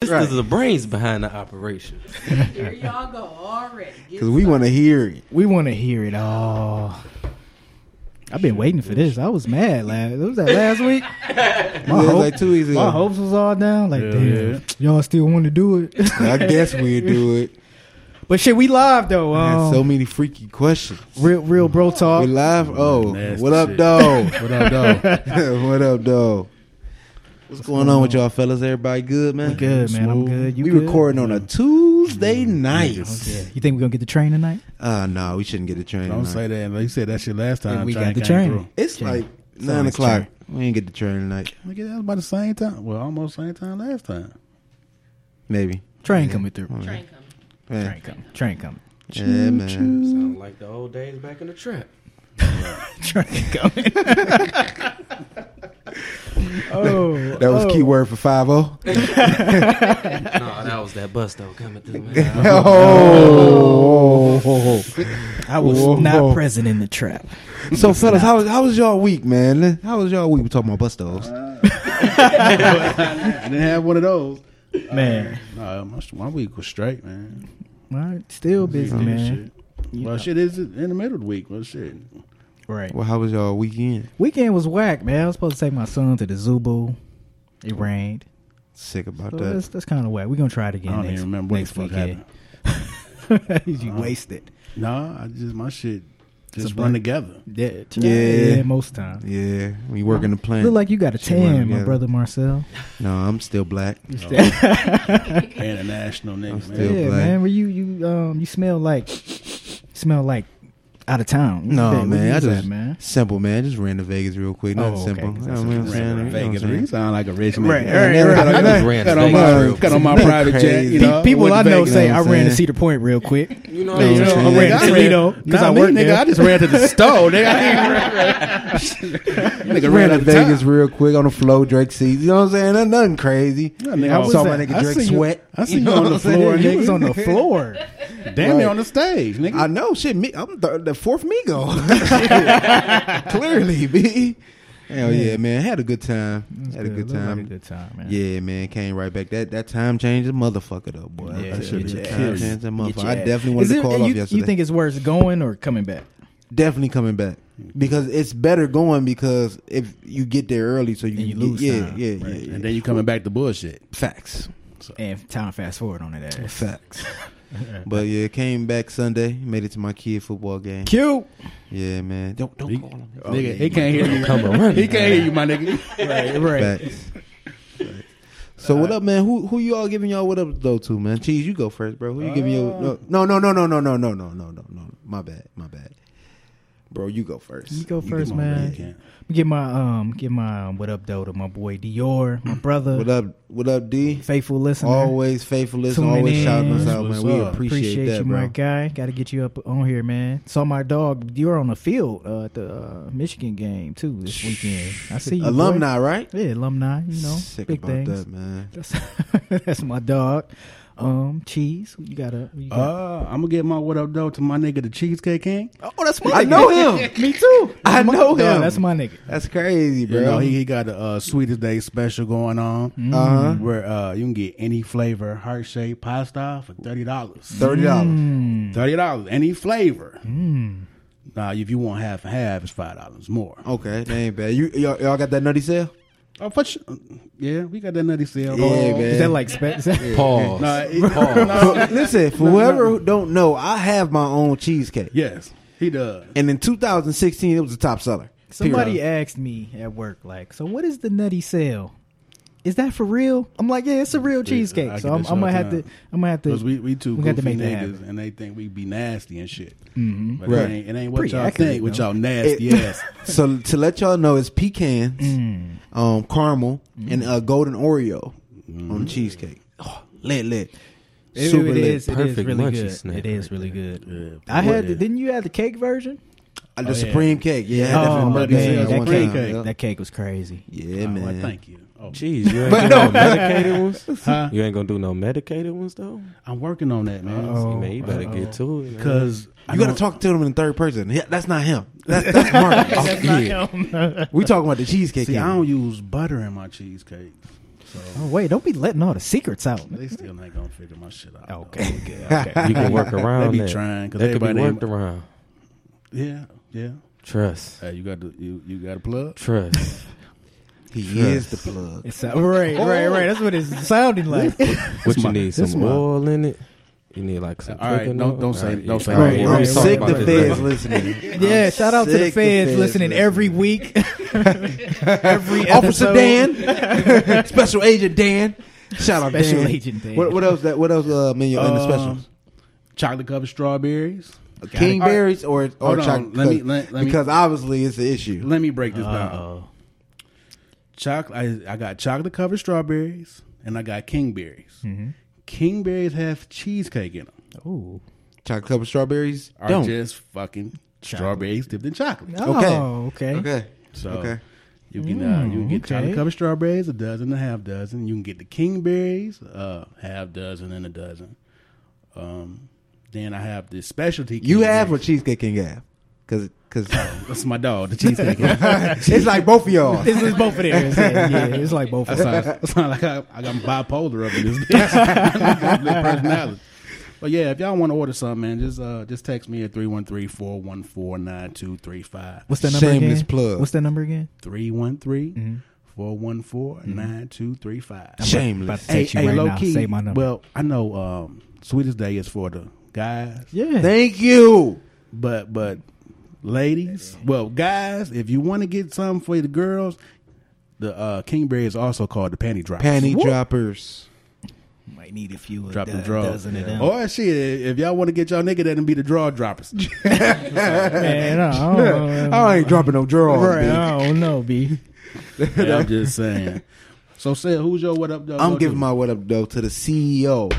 This Right. is the brains behind the operation. Here y'all go already. Because we want to hear it. We want to hear it all. I've been waiting for this. I was mad last. Was that last week? My, hope- like two weeks ago. my hopes was all down. Like, Yeah, damn, yeah. y'all still want to do it? I guess we'd do it. but shit, we live though. Um, so many freaky questions. real, real bro talk. We live? Oh, Nasty what up, shit. dog? What up, dog? what up, dog? What's going on with y'all fellas? Everybody good, man? We good, man. I'm good. You we good? recording on a Tuesday night. Okay. You think we're gonna get the train tonight? Uh no, we shouldn't get the train. Don't tonight. say that. Like you said that shit last time. we got the train. through. It's Train. like It's nine always o'clock. train. We ain't get the train tonight. Nigga, that was about the same time. Well, almost same time last time. Maybe. Train Yeah. coming through. Train coming. Yeah, Train coming. Train coming. yeah man. Sound like the old days back in the trap. Train coming. oh, That was oh. key word for five oh. no, that was that bus though coming through. Man. oh. I was Whoa. not present in the trap. So, fellas, how was how was y'all week, man? How was y'all week? We talking about bus stoves. Uh, I didn't have one of those. Man, No, my, my week was straight, man. all right, still busy, Yeah, man. Shit. Well, know. shit is in the middle of the week. Well, shit. Right. Well, how was y'all weekend? Weekend was whack, man. I was supposed to take my son to the Zoo Boo. It rained. Sick about So that. that's that's kind of whack. We're gonna try it again. I again don't next, even remember what next the fuck weekend. happened. you Uh-huh. wasted. No, I just my shit just run together. Yeah, Yeah. yeah, most time. Yeah, we working the plan. Look like you got a tan, my brother Marcel. no, I'm still black. International I'm nigga, still- man. yeah, black. man. Where you you um you smell like smell like out of town. No, Where man, you I was just at, man. Simple, man. Just ran to Vegas real quick. Nothing Oh, okay. simple. You know what I'm what saying? Ran to You know Vegas. You sound like a rich nigga. Right, Got right, right. got I just ran to got on Vegas my real got on my quick. private jet. You know, People I know Vegas. say I ran to saying? Cedar Point real quick. You know, You know what I'm I saying? ran to Nigga, I Toledo ran- because Nah, I me, worked nigga, there. I just ran to the store. Nigga, nigga Ran ran to out of Vegas real quick on the flow, Drake seats. You know what I'm saying? Nothing, nothing crazy. I I saw my nigga Drake sweat. I see you on the floor, You nigga. on the floor. Damn Right. near on the stage, nigga. I know, shit. Me, I'm the, the fourth Migo. Clearly, B. Hell yeah, man. Had a good time. Had a good Looked like time. a good time, man. Yeah, man, came right back. That that time change a motherfucker though, boy. Yeah, that shit get is time ass. change a motherfucker. I definitely wanted Is to call you, off yesterday. You think it's worse going or coming back? definitely coming back because it's better going because if you get there early, so you, And you lose yeah, time. yeah, Right. yeah, yeah. And then you coming back to bullshit. facts, And time fast forward on that ass. facts. but yeah, came back Sunday, made it to my kid football game. Cute. Yeah, man. Don't don't He, call him. nigga, he can't hear you. Come around. He can't hear you, my nigga. Right, right. Facts. Facts. So what up, man? Who who you all giving y'all what up though to, man? Cheese, you go first, bro. Who you giving your no no no no no no no no no no no no. My bad, my bad. Bro, you go first. You go give first, my- man. can't. Get my um, get my um, what up though to my boy Dior, my brother, What up? What up, D? faithful listener. Always faithful listener, Tuning always in. shouting us out, man. We up. appreciate, Appreciate that, you, bro. my guy. Got to get you up on here, man. Saw my dog Dior on the field uh, at the uh, Michigan game too this weekend. I see you, boy. Alumni, right? Yeah, alumni. You know, Sick big about things. that, man. That's that's my dog. Um, cheese. You got a. You? Uh, I'm gonna give my what up though to my nigga the Cheesecake King. oh, that's my. I nigga. know him. Me too. I my- know dog, him. That's my nigga. That's crazy, bro. You know, he, he got a uh, sweetest day special going on. uh-huh. Where uh, you can get any flavor heart shaped pasta for thirty dollars. Thirty dollars. Mm. Thirty dollars, any flavor. Mm. Now, if you want half and half, it's five dollars more. Okay, that ain't bad. You y'all, y'all got that nutty sale? Oh, for sure. Yeah, we got that nutty sale. Yeah, Oh, man. Is that like spe- is that- Pause. No, it- So, no, listen, for whoever who don't know, I have my own cheesecake, yes, he does. and in 2016, it was the top seller. Somebody Period. asked me at work, like, so what is the nutty sale? Is that for real? I'm like, yeah, it's a real cheesecake. get So I'm, I'm gonna shit have to. I'm gonna have to. Because we, we two we got to make that niggas, and they think we be nasty and shit. Mm-hmm. But Right. it, ain't, it ain't what Pretty y'all accurate, think with though. y'all nasty It- ass. So to let y'all know, it's pecans, Mm. um, caramel, and a golden Oreo Mm-hmm. on the cheesecake. Oh, lit, lit. It, Super it lit. is. It is Perfect really good. snack It is really good. Yeah. I had. Yeah. Didn't you have the cake version? Uh, the Oh, yeah. supreme cake. Yeah, that oh man, that cake, time. Yeah, that cake was crazy. Yeah, Oh, man. well, thank you. Oh, Jeez, you ain't But gonna do no. no medicated ones. Huh? You ain't gonna do no medicated ones though. I'm working on that, man. Uh-oh. See, man, you better get to it. man. Because You gotta talk to them in third person. Yeah, that's not him. That's that's Mark. Yeah. we talking about the cheesecake. See. I don't use butter in my cheesecake. Oh wait, don't be letting all the secrets out. They still ain't gonna figure my shit out. Okay, okay, okay. You can work around They be that. trying because That could be everybody. worked around. yeah, yeah. Trust. Hey, you got to you you got a plug. Trust. He Trust. is the plug. It's uh, right, right, right. That's what it's sounding like. What you my- need? this Some my- oil in it? You need like some All right, don't- don't say- All right, don't say all Right, we'll right, I'm sick the this feds listening. yeah, I'm shout out to the sick feds listening every week. every Officer. Dan, Special Agent Dan. Shout out Special Dan. Agent Dan. What, what else? That what else? Uh, in, your, in the Uh, specials? Chocolate covered strawberries. King berries or or Hold on, chocolate? let me- let- let me- because obviously it's an issue. Let me break this down. Uh-oh. Chocolate. I, I got chocolate covered strawberries and I got king berries. Mm-hmm. King berries have cheesecake in them. Ooh. Chocolate covered strawberries Are don't. just fucking strawberries dipped in chocolate. Oh, okay. Okay. So Okay. you can uh, you can get Mm, okay. chocolate covered strawberries, a dozen and a half dozen. You can get the king berries, uh, half dozen and a dozen. Um, then I have the specialty. You have or berries. Cheesecake King have? Because because That's my dog, the cheesecake. it's like both of y'all. It's, is both of theirs. Yeah, yeah, it's like both of That them. sounds, that sounds like I, I got bipolar up in this bitch. Their personality. But yeah, if y'all want to order something, man, just uh just text me at 313-414-9235. What's that number Shameless again? plug. What's that number again? 313-414-9235. Shameless. About to Hey, text you hey, right low now. key. Say my number. Well, I know um Sweetest Day is for the guys, yeah. Thank you. but but ladies, well, guys, if you want to get something for the girls, the uh Kingberry is also called the panty drop. Panty Whoop. droppers. Might need a few. Drop a the do- draw. dozen of them. Or shit, if y'all want to get y'all nigga, then be the draw droppers. Man, I don't, I ain't dropping no draws. right, bitch. I don't know, B. Yeah, I'm just saying. So, say who's your what up? Though, I'm giving to? my what up though to the CEO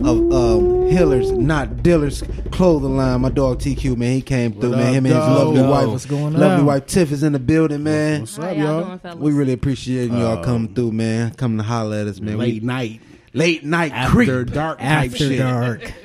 of um, Hillers, not Dealers clothing line. My dog TQ man, he came through What man. up, Him and his lovely Yo, wife, what's going on? lovely on? wife Tiff is in the building, man. What's How up, y'all y'all? doing, fellas? We really appreciating y'all Um, coming through, man. Coming to holler at us, man. Late we, night, late night after creep. dark type After shit. dark.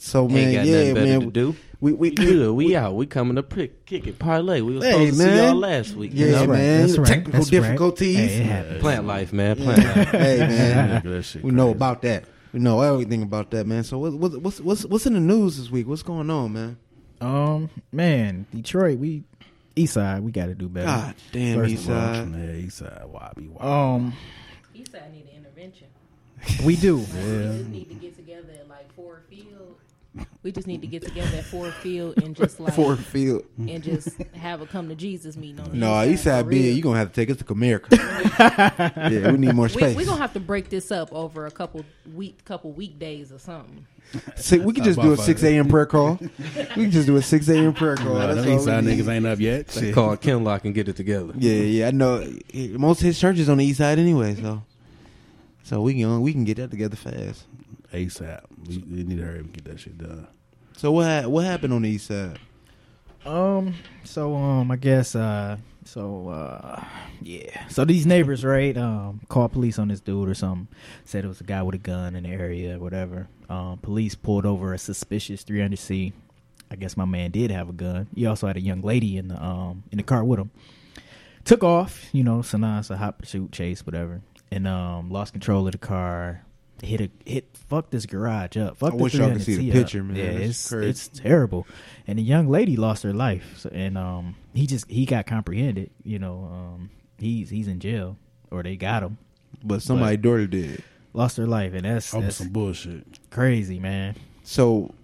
So Ain't man, got yeah, nothing better man. to do. We we, We good. We out. We coming to prick, kick it, parlay. We was Hey, supposed to see man. y'all last week. Yeah, you know? That's right, man. that's right, Technical that's right. difficulties. Hey, it. Plant life, man. Plant life. hey man, we know about that. We know everything about that, man. So what, what, what's what's what's in the news this week? What's going on, man? Um, man, Detroit, we East Side, we got to do better. God damn, First East of all, Side. Yeah, he said, "Why be wild?" Um, He said I need an intervention. we do. We just need to get together at like Ford Field. We just need to get together at Ford Field and just like Ford Field. and just have a come to Jesus meeting on No, east East side Side for big. real. You gonna have to take us to Comerica. yeah, we need more we space. we gonna have to break this up over a couple week couple weekdays or something. See, we can just do a six a.m. prayer call. We can just do a six a.m. prayer call. Nah, That's them East Side niggas ain't up yet. They Shit. call Kinloch and get it together. Yeah, yeah, I know. Most of his churches on the East Side anyway, so so we can we can get that together fast. ASAP. We, we need to hurry up and get that shit done. So what ha- what happened on the East Side? Um, so um, I guess uh, so uh, yeah. So these neighbors, right? Um, called police on this dude or something. Said it was a guy with a gun in the area, or whatever. Um, police pulled over a suspicious 300C. I guess my man did have a gun. He also had a young lady in the um in the car with him. Took off, you know. So now it's a hot pursuit chase, whatever. And um, lost control of the car. Hit a hit. Fuck this garage up. Fuck I the wish y'all could see the 300C up. man. Yeah, That's it's crazy. it's terrible. And the young lady lost her life, so, and um, he just he got comprehended. You know, um, he's he's in jail, or they got him. But somebody daughter did. Lost her life, and that's that's some bullshit. crazy, man. So,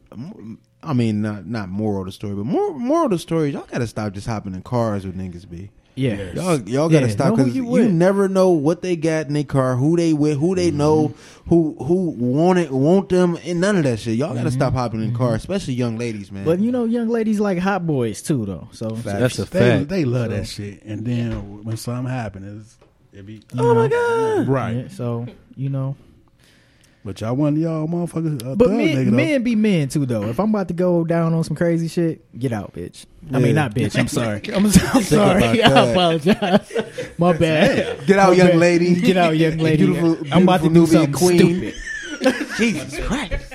I mean, not not moral of the story, but more moral of the story. Y'all gotta stop just hopping in cars with niggas. Be Yeah, Yes. y'all y'all gotta Yeah, stop know because you you, never know what they got in their car, who they with, who they mm-hmm. know, who who want it, want them, and none of that shit. Y'all gotta mm-hmm. stop hopping in cars, mm-hmm. especially young ladies, man. but you know, young ladies like hot boys too, though. So That's a They, fact. they love that shit. And then when something happens, it be oh my god, right. Yeah, so you know, But y'all one of y'all motherfuckers. A but thug men, nigga, men be men too, though. If I'm about to go down on some crazy shit, get out, bitch. I mean, not bitch. I'm sorry. I'm, I'm sorry. I apologize. My bad. Get out, My young bad. lady. Get out, young lady. Beautiful- I'm about to do beautiful something Nubian queen. stupid. Jesus Christ.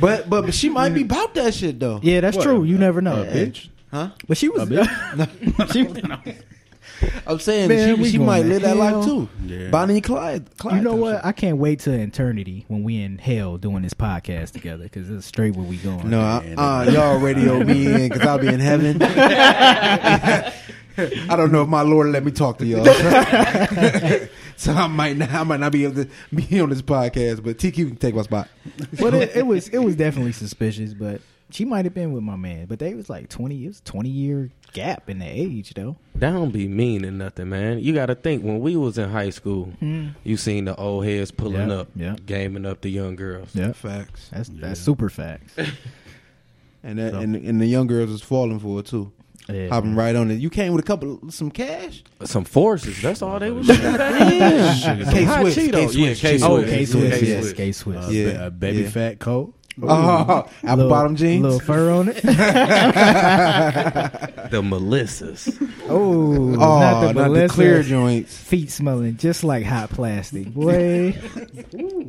but but but she might be about that shit though. Yeah, that's What? true. You never know, A bitch. Huh? But she was. A bitch? she, I'm saying Man, she, she might to live that life too. Yeah. Bonnie and Clyde. Clyde You know what? shit. I can't wait to eternity when we in hell doing this podcast together because it's straight where we going. No, Man, I, uh, y'all radio me in because I'll be in heaven. I don't know if my Lord let me talk to y'all, so I might not. I might not be able to be on this podcast. But TQ can take my spot. but it, it was it was definitely suspicious. But she might have been with my man. But they was like twenty years, twenty year gap in the age though. That don't be meaning nothing, man. You got to think when we was in high school, you seen the old heads pulling Yeah, up, yeah. gaming up the young girls. Yeah, Facts, that's that's super facts. and that, So- and and the young girls was falling for it too, Yeah. hopping right on it. You came with a couple some cash. Some forces. That's all they was. Some K hot Swiss, Cheetos. K Yeah, Swiss, K Oh, Swiss. K Yeah, Swiss, yeah, yes, K Swiss. Uh, Yeah, a baby yeah. fat coat. Oh, apple Little- bottom jeans. little fur on it. The Melissas. oh, oh, not the, not the clear joints. Feet smelling just like hot plastic. Boy,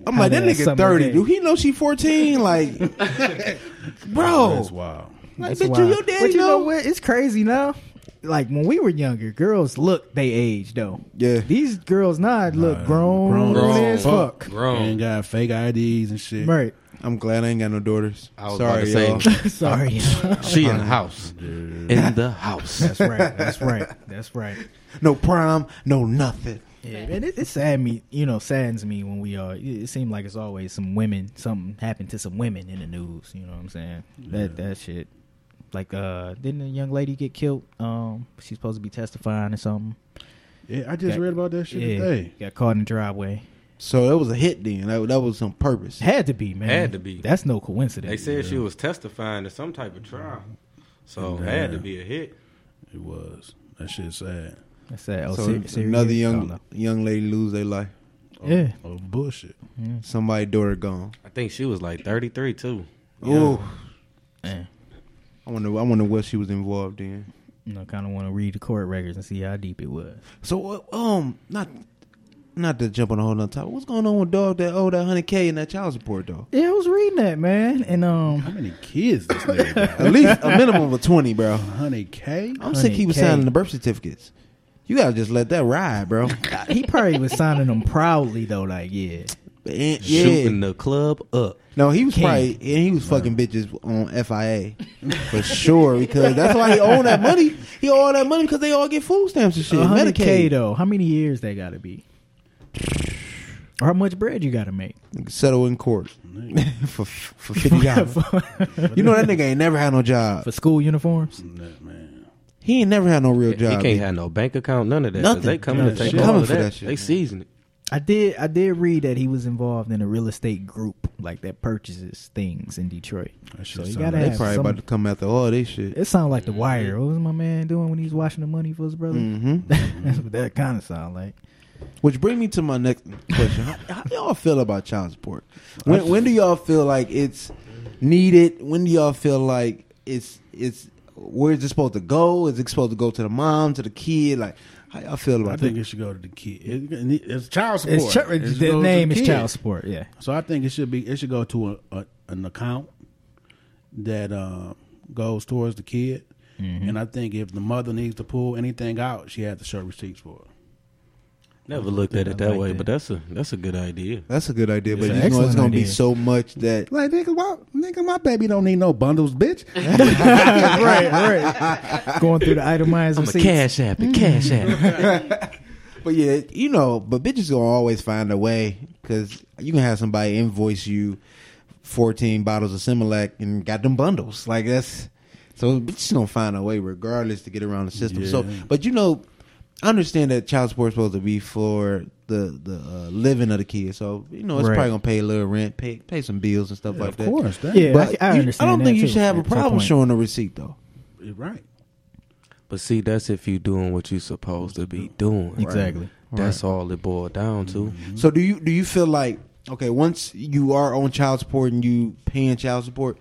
I'm How like that that nigga thirty. day. Do he know she fourteen? Like, bro, That's wild. like, That's bitch, you wild. your daddy But you know know? what? It's crazy now. Like when we were younger, girls look they age though. Yeah. These girls now look grown, grown grown as as fuck. fuck. Grown. And got fake IDs and shit. Right. I'm glad I ain't got no daughters. I was Sorry, about to say, y'all. Sorry. she in the house. In the house. That's right. That's right. That's right. no prom, no nothing. Yeah, and it, it sad me, you know, saddens me when we are. It, it seems like it's always some women, something happened to some women in the news. You know what I'm saying? That that shit. Like, uh, didn't a young lady get killed? Um, she's supposed to be testifying or something. Yeah, I just Got- read about that shit yeah, today. got caught in the driveway. So it was a hit then. That, that was on purpose. Had to be, man. Had to be. That's no coincidence. They said she was testifying to some type of trial. So Damn. had to be a hit. It was. That shit sad. That's that. Oh, so ser- serious? another Oh, young young lady lose their life. Yeah. Oh, bullshit. Somebody daughter gone. I think she was like 33 too. Ooh, Man. I wonder. I wonder what she was involved in. You know, kind of want to read the court records and see how deep it was. So uh, um, not not to jump on a whole nother topic. What's going on with dog that owed that hundred k and that child support though? Yeah, I was reading that, man, and um, How many kids this nigga got? At least a minimum of twenty, bro. 100K? I'm sick. He was signing the birth certificates. You gotta just let that ride, bro. he probably was signing them proudly though. Like, yeah, And- Shooting yeah. the club up. No, he was King. probably and he was fucking bitches on FIA for sure because that's why he own that money. He owe all that money because they all get food stamps and shit. hundred k Medicaid. though. How many years they got to be? Or how much bread you got to make? Settle in court for for fifty dollars. you know that nigga ain't never had no job. for school uniforms. That man. He ain't never had no real job. He job. can't have no bank account, none of that. 'cause Nothing. They coming Yeah, to take shit. all Coming of for that. that shit. They season it. I did. I did read that he was involved in a real estate group like that purchases things in Detroit. That shit So you sound gotta like- They have probably some- about to come after all this shit. It sounded like the wire. What was my man doing when he was washing the money for his brother? hmm That's what that kind of sound like. Which bring me to my next question: How, how y'all feel about child support? When when do y'all feel like it's needed? When do y'all feel like it's it's where is it supposed to go? Is it supposed to go to the mom, to the kid? Like how y'all feel about it? I that? think it should go to the kid. It- it's child support. It's ch- It should the go to name is kid. child support. Yeah. So I think it should be. It should go to a, a, an account that uh, goes towards the kid. Mm-hmm. And I think if the mother needs to pull anything out, she has to show receipts for it. Never looked at it that like way, that. but that's a that's a good idea. That's a good idea, but It's you know it's gonna be so much that Like nigga, why, nigga, my baby don't need no bundles, bitch. right, right. Going through the itemized I'm a receipts. cash app, it, mm-hmm. cash app. But yeah, you know, but bitches gonna always find a way because you can have somebody invoice you fourteen bottles of Similac and got them bundles. Like that's so bitches gonna find a way regardless to get around the system. So, but you know, I understand that child support is supposed to be for the the uh, living of the kid. So you know, it's Right. probably gonna pay a little rent, pay pay some bills and stuff like that. of that. course, that, Yeah, But I, I you- understand. I don't that think you too, should have a at some problem point. showing a receipt though. you're right. But see, that's if you doing what you supposed to be doing. Exactly. That's all it boiled down to. So do you do you feel like okay once you are on child support and you paying child support,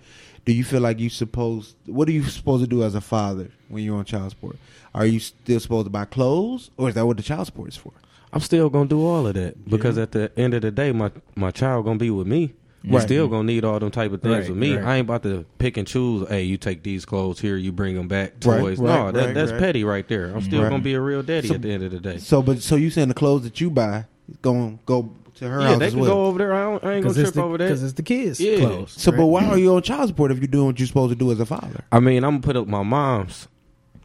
do you feel like you supposed what are you supposed to do as a father when you're on child support? Are you still supposed to buy clothes or is that what the child support is for? I'm still gonna do all of that because at the end of the day, my my child gonna be with me. You Right. still gonna need all them type of things. Right, with me, right. I ain't about to pick and choose. Hey, you take these clothes here, you bring them back. Right, Toys, right, no, that, right, that's right. petty right there. I'm still Right. gonna be a real daddy So- at the end of the day. So, but so you saying the clothes that you buy going to go to her Yeah, house they as can well? go over there. I, don't, I ain't gonna trip the- over 'cause that. it's the kids' Yeah. clothes. So, but why are you on child support if you're doing what you're supposed to do as a father? I mean, I'm gonna put up my mom's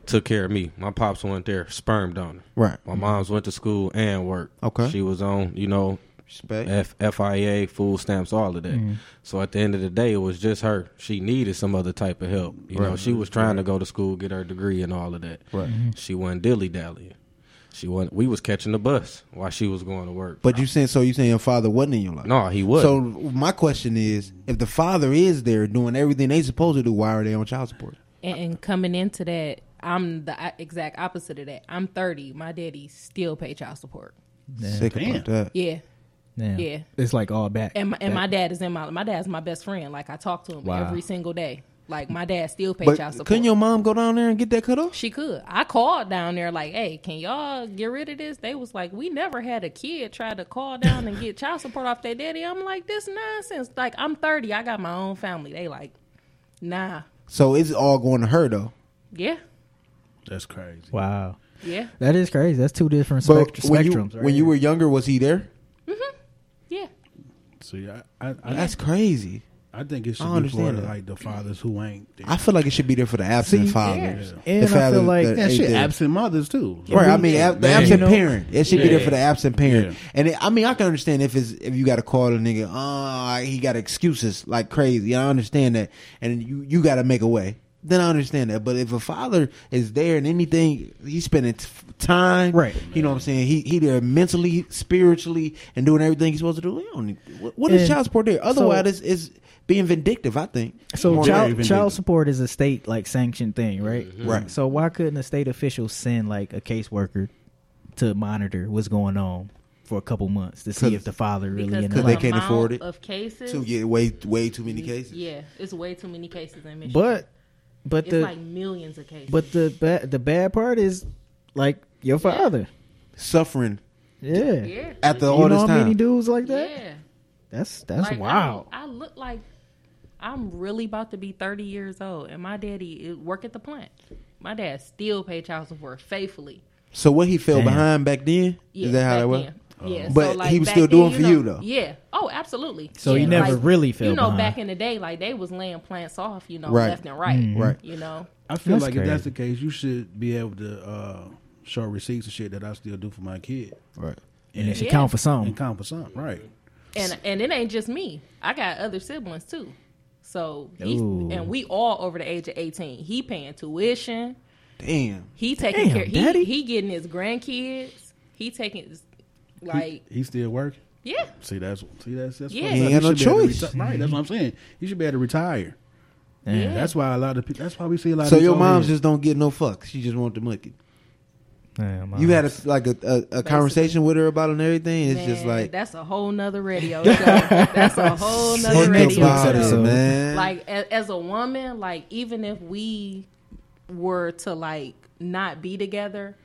took care of me. My pops went there, sperm donor. Right. My mom's went to school and worked. Okay. She was on, you know, Respect. F- FIA, food stamps, all of that. Mm-hmm. So at the end of the day, it was just her. She needed some other type of help. You know, she was trying to go to school, get her degree, and all of that. Right. She wasn't dilly dallying. She wasn't. We was catching the bus while she was going to work. But you saying so? You saying your father wasn't in your life? no, he was. So my question is, if the father is there doing everything they supposed to do, why are they on child support? And, and coming into that, I'm the exact opposite of that. I'm 30. My daddy still pay child support. Sick about that. Yeah. Yeah. Yeah. It's like all back. And my, and my dad is in my my dad's my best friend. Like I talk to him Wow. every single day. Like my dad still pay But child support. couldn't your mom go down there and get that cut off? She could. I called down there like, "Hey, can y'all get rid of this?" They was like, "We never had a kid try to call down and get child support off their daddy." I'm like, "This nonsense." Like, I'm 30. I got my own family. They like, "Nah, So it's all going to her though. yeah, That's crazy. wow. yeah, That is crazy. That's two different But spect- when you spectrums. right when you were younger, was he there? Mm-hmm. Yeah." See, I, I, I, That's crazy. I think it should I be understand for that. like the fathers who ain't there. I feel like it should be there for the absent See, fathers. And The I feel like that yeah, shit, absent mothers too. Right, I mean, ab- the Man. absent parent. It should be there for the absent parent. Yeah. And it, I mean, I can understand if it's if you got to call a nigga, oh, he got excuses like crazy. I understand that, and you you got to make a way. Then I understand that. But if a father is there and anything, he's spending time, Right. You know what I'm saying? He he there mentally, spiritually, and doing everything he's supposed to do. He don't need, what, what is child support there? Otherwise, so- it's, it's being vindictive. I think. So child, child support is a state like sanctioned thing, right? Mm-hmm. Right. So why couldn't a state official send like a caseworker to monitor what's going on for a couple months to see if the father really Because the they can't afford it. Of cases, to get way way too many cases. yeah, it's way too many cases in Michigan. But but it's the like millions of cases. but the bad the bad part is like your father. Suffering Yeah. yeah, after You all know this time. many dudes like that? yeah. That's that's Like, wild. I, I look like I'm really about to be 30 years old, and my daddy work at the plant. My dad still pay child support faithfully. So what he fell Damn. behind back then? Yeah, is that how that was? then. Yeah, But so, like, he was back still then, doing for know- you, though. Yeah. Oh, absolutely. So he Yeah, never like, really fell You know, behind. back in the day, like they was laying plants off, you know, Right. left and right. Mm-hmm. Right. You know. I feel That's like if that's the case, you should be able to uh, show receipts and shit that I still do for my kid Right. and it should Yeah. count for and something. count for something, right? And and it ain't just me. I got other siblings too. So he's Ooh. and we all over the age of eighteen. He paying tuition. Damn. He taking Damn, care. Daddy. He he getting his grandkids. He taking his, like He still working. yeah. See, that's see that's that's Yeah. He up. ain't got no should be able to choice. reti- right, that's what I'm saying. He should be able to retire. Damn. Yeah. That's why a lot of people. That's why we see a lot. So of these your old moms just don't get no fucks. She just want the monkey. Damn, You had a, like a, a, a conversation with her about it and everything. It's Man, just like that's a whole nother radio show. that's a whole nother radio about show. man. Like a, as a woman, like even if we were to like not be together,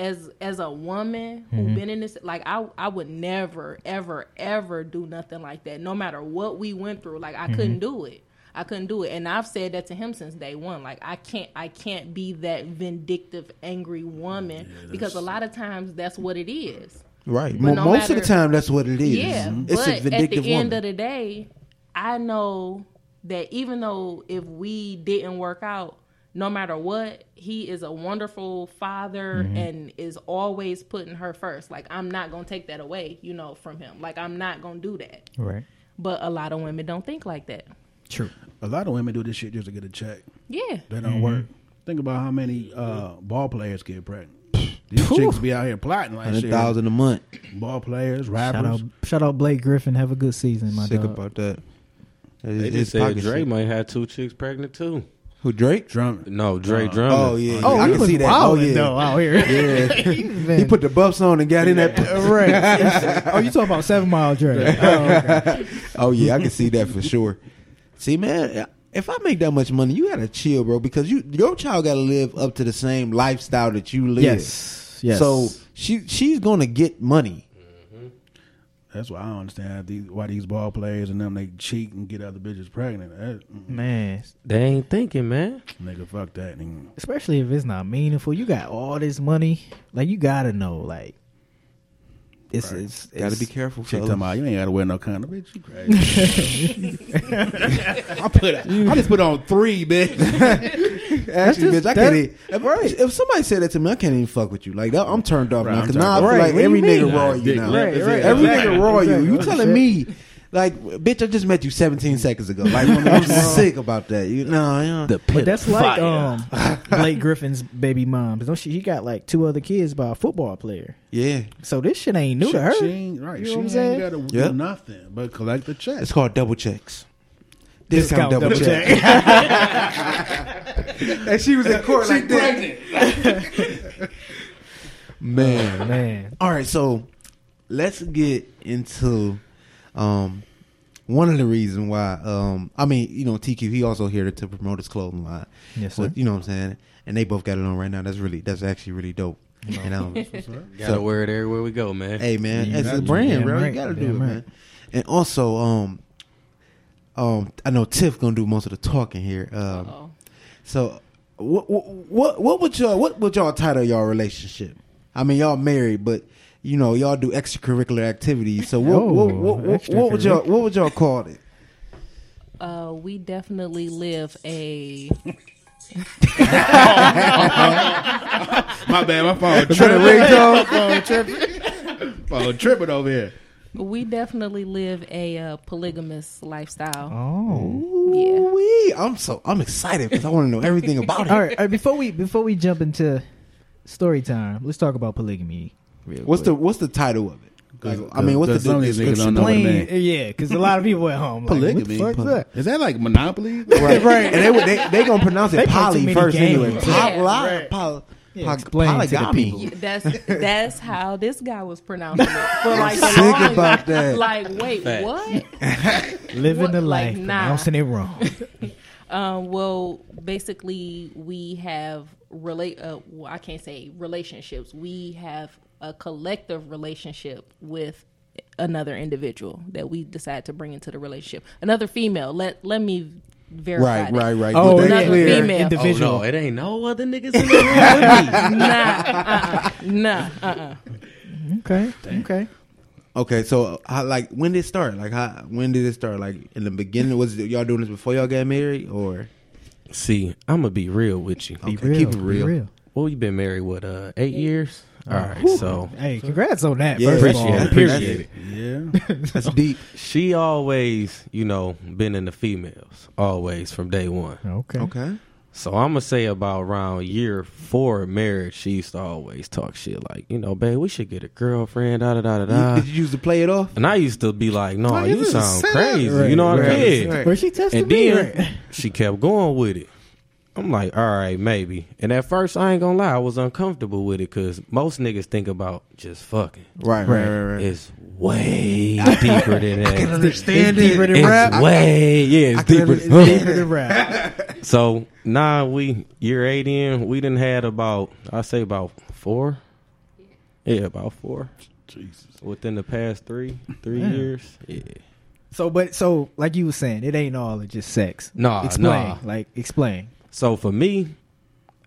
as as a woman who Mm-hmm. been in this, like I I would never ever ever do nothing like that. No matter what we went through, like I Mm-hmm. couldn't do it. I couldn't do it, and I've said that to him since day one. Like I can't, I can't be that vindictive, angry woman because a lot of times that's what it is. right. But Mo- no most of the time, that's what it is. Yeah, It's but a at vindictive the end woman. of the day, I know that even though if we didn't work out, no matter what, he is a wonderful father Mm-hmm. and is always putting her first. Like I'm not gonna take that away, you know, from him. Like I'm not gonna do that. right. But a lot of women don't think like that. True. A lot of women do this shit just to get a check. Yeah. That don't work. Think about how many uh, ball players get pregnant. These chicks be out here plotting like Hundred shit. thousand a month. Ball players, Shout rappers. out, shout out Blake Griffin. Have a good season, my Sick dog. about that. they It's- just it's said pocket Dre shit. might have two chicks pregnant too. Who Drake? Drum. No, Drake Uh, Drummond. Oh yeah, Oh, I can see that. Oh yeah, though out here. yeah. Man. he put the buffs on and got in that. right. oh, you talking about Seven Mile Dre? Oh, okay. Oh yeah, I can see that for sure. See, man, if I make that much money, you gotta chill, bro, because you your child gotta live up to the same lifestyle that you live. Yes. Yes. So she she's gonna get money. That's why I don't understand these, why these ball players and them they cheat and get other bitches pregnant. That, mm, Man, They ain't thinking, man. nigga, fuck that. Nigga. especially if it's not meaningful. You got all this money, like you gotta know, like it's Right. it's, Gotta be careful, Chick fellas. talking about you ain't gotta wear no condom, bitch. You crazy? I put I just put on three, bitch. Actually, just- bitch, I that- can't. Even, if, if somebody said that to me, I can't even fuck with you. Like that, I'm turned off Right, now I'm because turned now I feel Right, like what every nigga mean? raw you Dick now. Right, right. Every Exactly, nigga raw you. You telling me, like, bitch, I just met you 17 seconds ago. Like, I'm sick about that. You no, yeah. The But that's like um Blake Griffin's baby mom. Don't she? He got like two other kids by a football player. yeah. So this shit ain't new she, to her. She ain't right. You know she what I'm ain't saying? gotta Yep. do nothing but collect the check. It's called double checks. Discount double check. and she was in court like that. Man, Man, All right, so let's get into um one of the reasons why um I mean, you know, TQ he also here to promote his clothing line. yes sir. But you know what I'm saying? And they both got it on right now. That's really that's actually really dope. And um Gotta So- wear it everywhere we go, man. hey man, You it's a brand, Damn bro. You gotta do Damn it, right. man. And also, um um I know Tiff gonna do most of the talking here. Um so what what what would y'all what would y'all title y'all relationship? I mean y'all married, but you know y'all do extracurricular activities. So what Oh, what, what, what, what would y'all what would y'all call it? Uh, we definitely live a My bad, my phone tripping. my phone tripping. phone tripping over here. We definitely live a uh, polygamous lifestyle. Oh. Yeah. Ooh-wee. I'm so I'm excited because I want to know everything about it. All right, all right. Before we before we jump into story time, let's talk about polygamy. Real What's the what's the title of it? Like, 'Cause I mean, what's the, some of description? don't know of what it? it? Yeah, because a lot of people at home like, Polygamy. What the fuck's that? Is that like Monopoly? Right, right. And they would- they they gonna pronounce it play too poly first games. anyway. Yeah, Poly, right. poly, Yeah, poly- explain to the polygamy. people. That's that's how this guy was pronouncing it for like the Sick longest. about that. Like, wait, Facts. what? Living What, the like, life, nah. pronouncing it wrong. Um, well, basically, we have relate. Uh, well, I can't say relationships. We have a collective relationship with another individual that we decide to bring into the relationship. Another female. Let let me verify. Right, that. right, right. Oh, Get Another clear. female. Oh individual. no, it ain't no other niggas in the room with me. Nah, uh-uh, nah, uh-uh. Okay, okay. Okay, so uh, how, like when did it start? Like how when did it start? Like in the beginning, was it, y'all doing this before y'all got married, or See, I'm gonna be real with you. Okay, Be real, keep it be real. real. Well, you been married what? Uh, eight years. All right, so Hey, congrats on that. Yeah, first of all. appreciate it. Appreciate it. Yeah. that's deep? She always, you know, been in the females always from day one. Okay. Okay, So I'm gonna say about around year four of marriage, she used to always talk shit like, you know, babe, we should get a girlfriend, da da da da da. did you use to play it off? And I used to be like, no, oh, Like, you sound crazy. Right, you know what right, I mean? right. Where she tested And me? then right? she kept going with it. I'm like, all right, maybe. And at first, I ain't gonna lie, I was uncomfortable with it because most niggas think about just fucking. Right, right, right, right. It's way deeper than that. understand It's deeper than It's rap. way, yeah, it's can deeper. understand. Deeper than rap. So now we year eight in, we didn't had about I say about four. Yeah, about four Jesus. within the past three three Yeah. years. Yeah. So, but so like you were saying, it ain't all just sex. Nah, explain. nah. Like explain. So for me,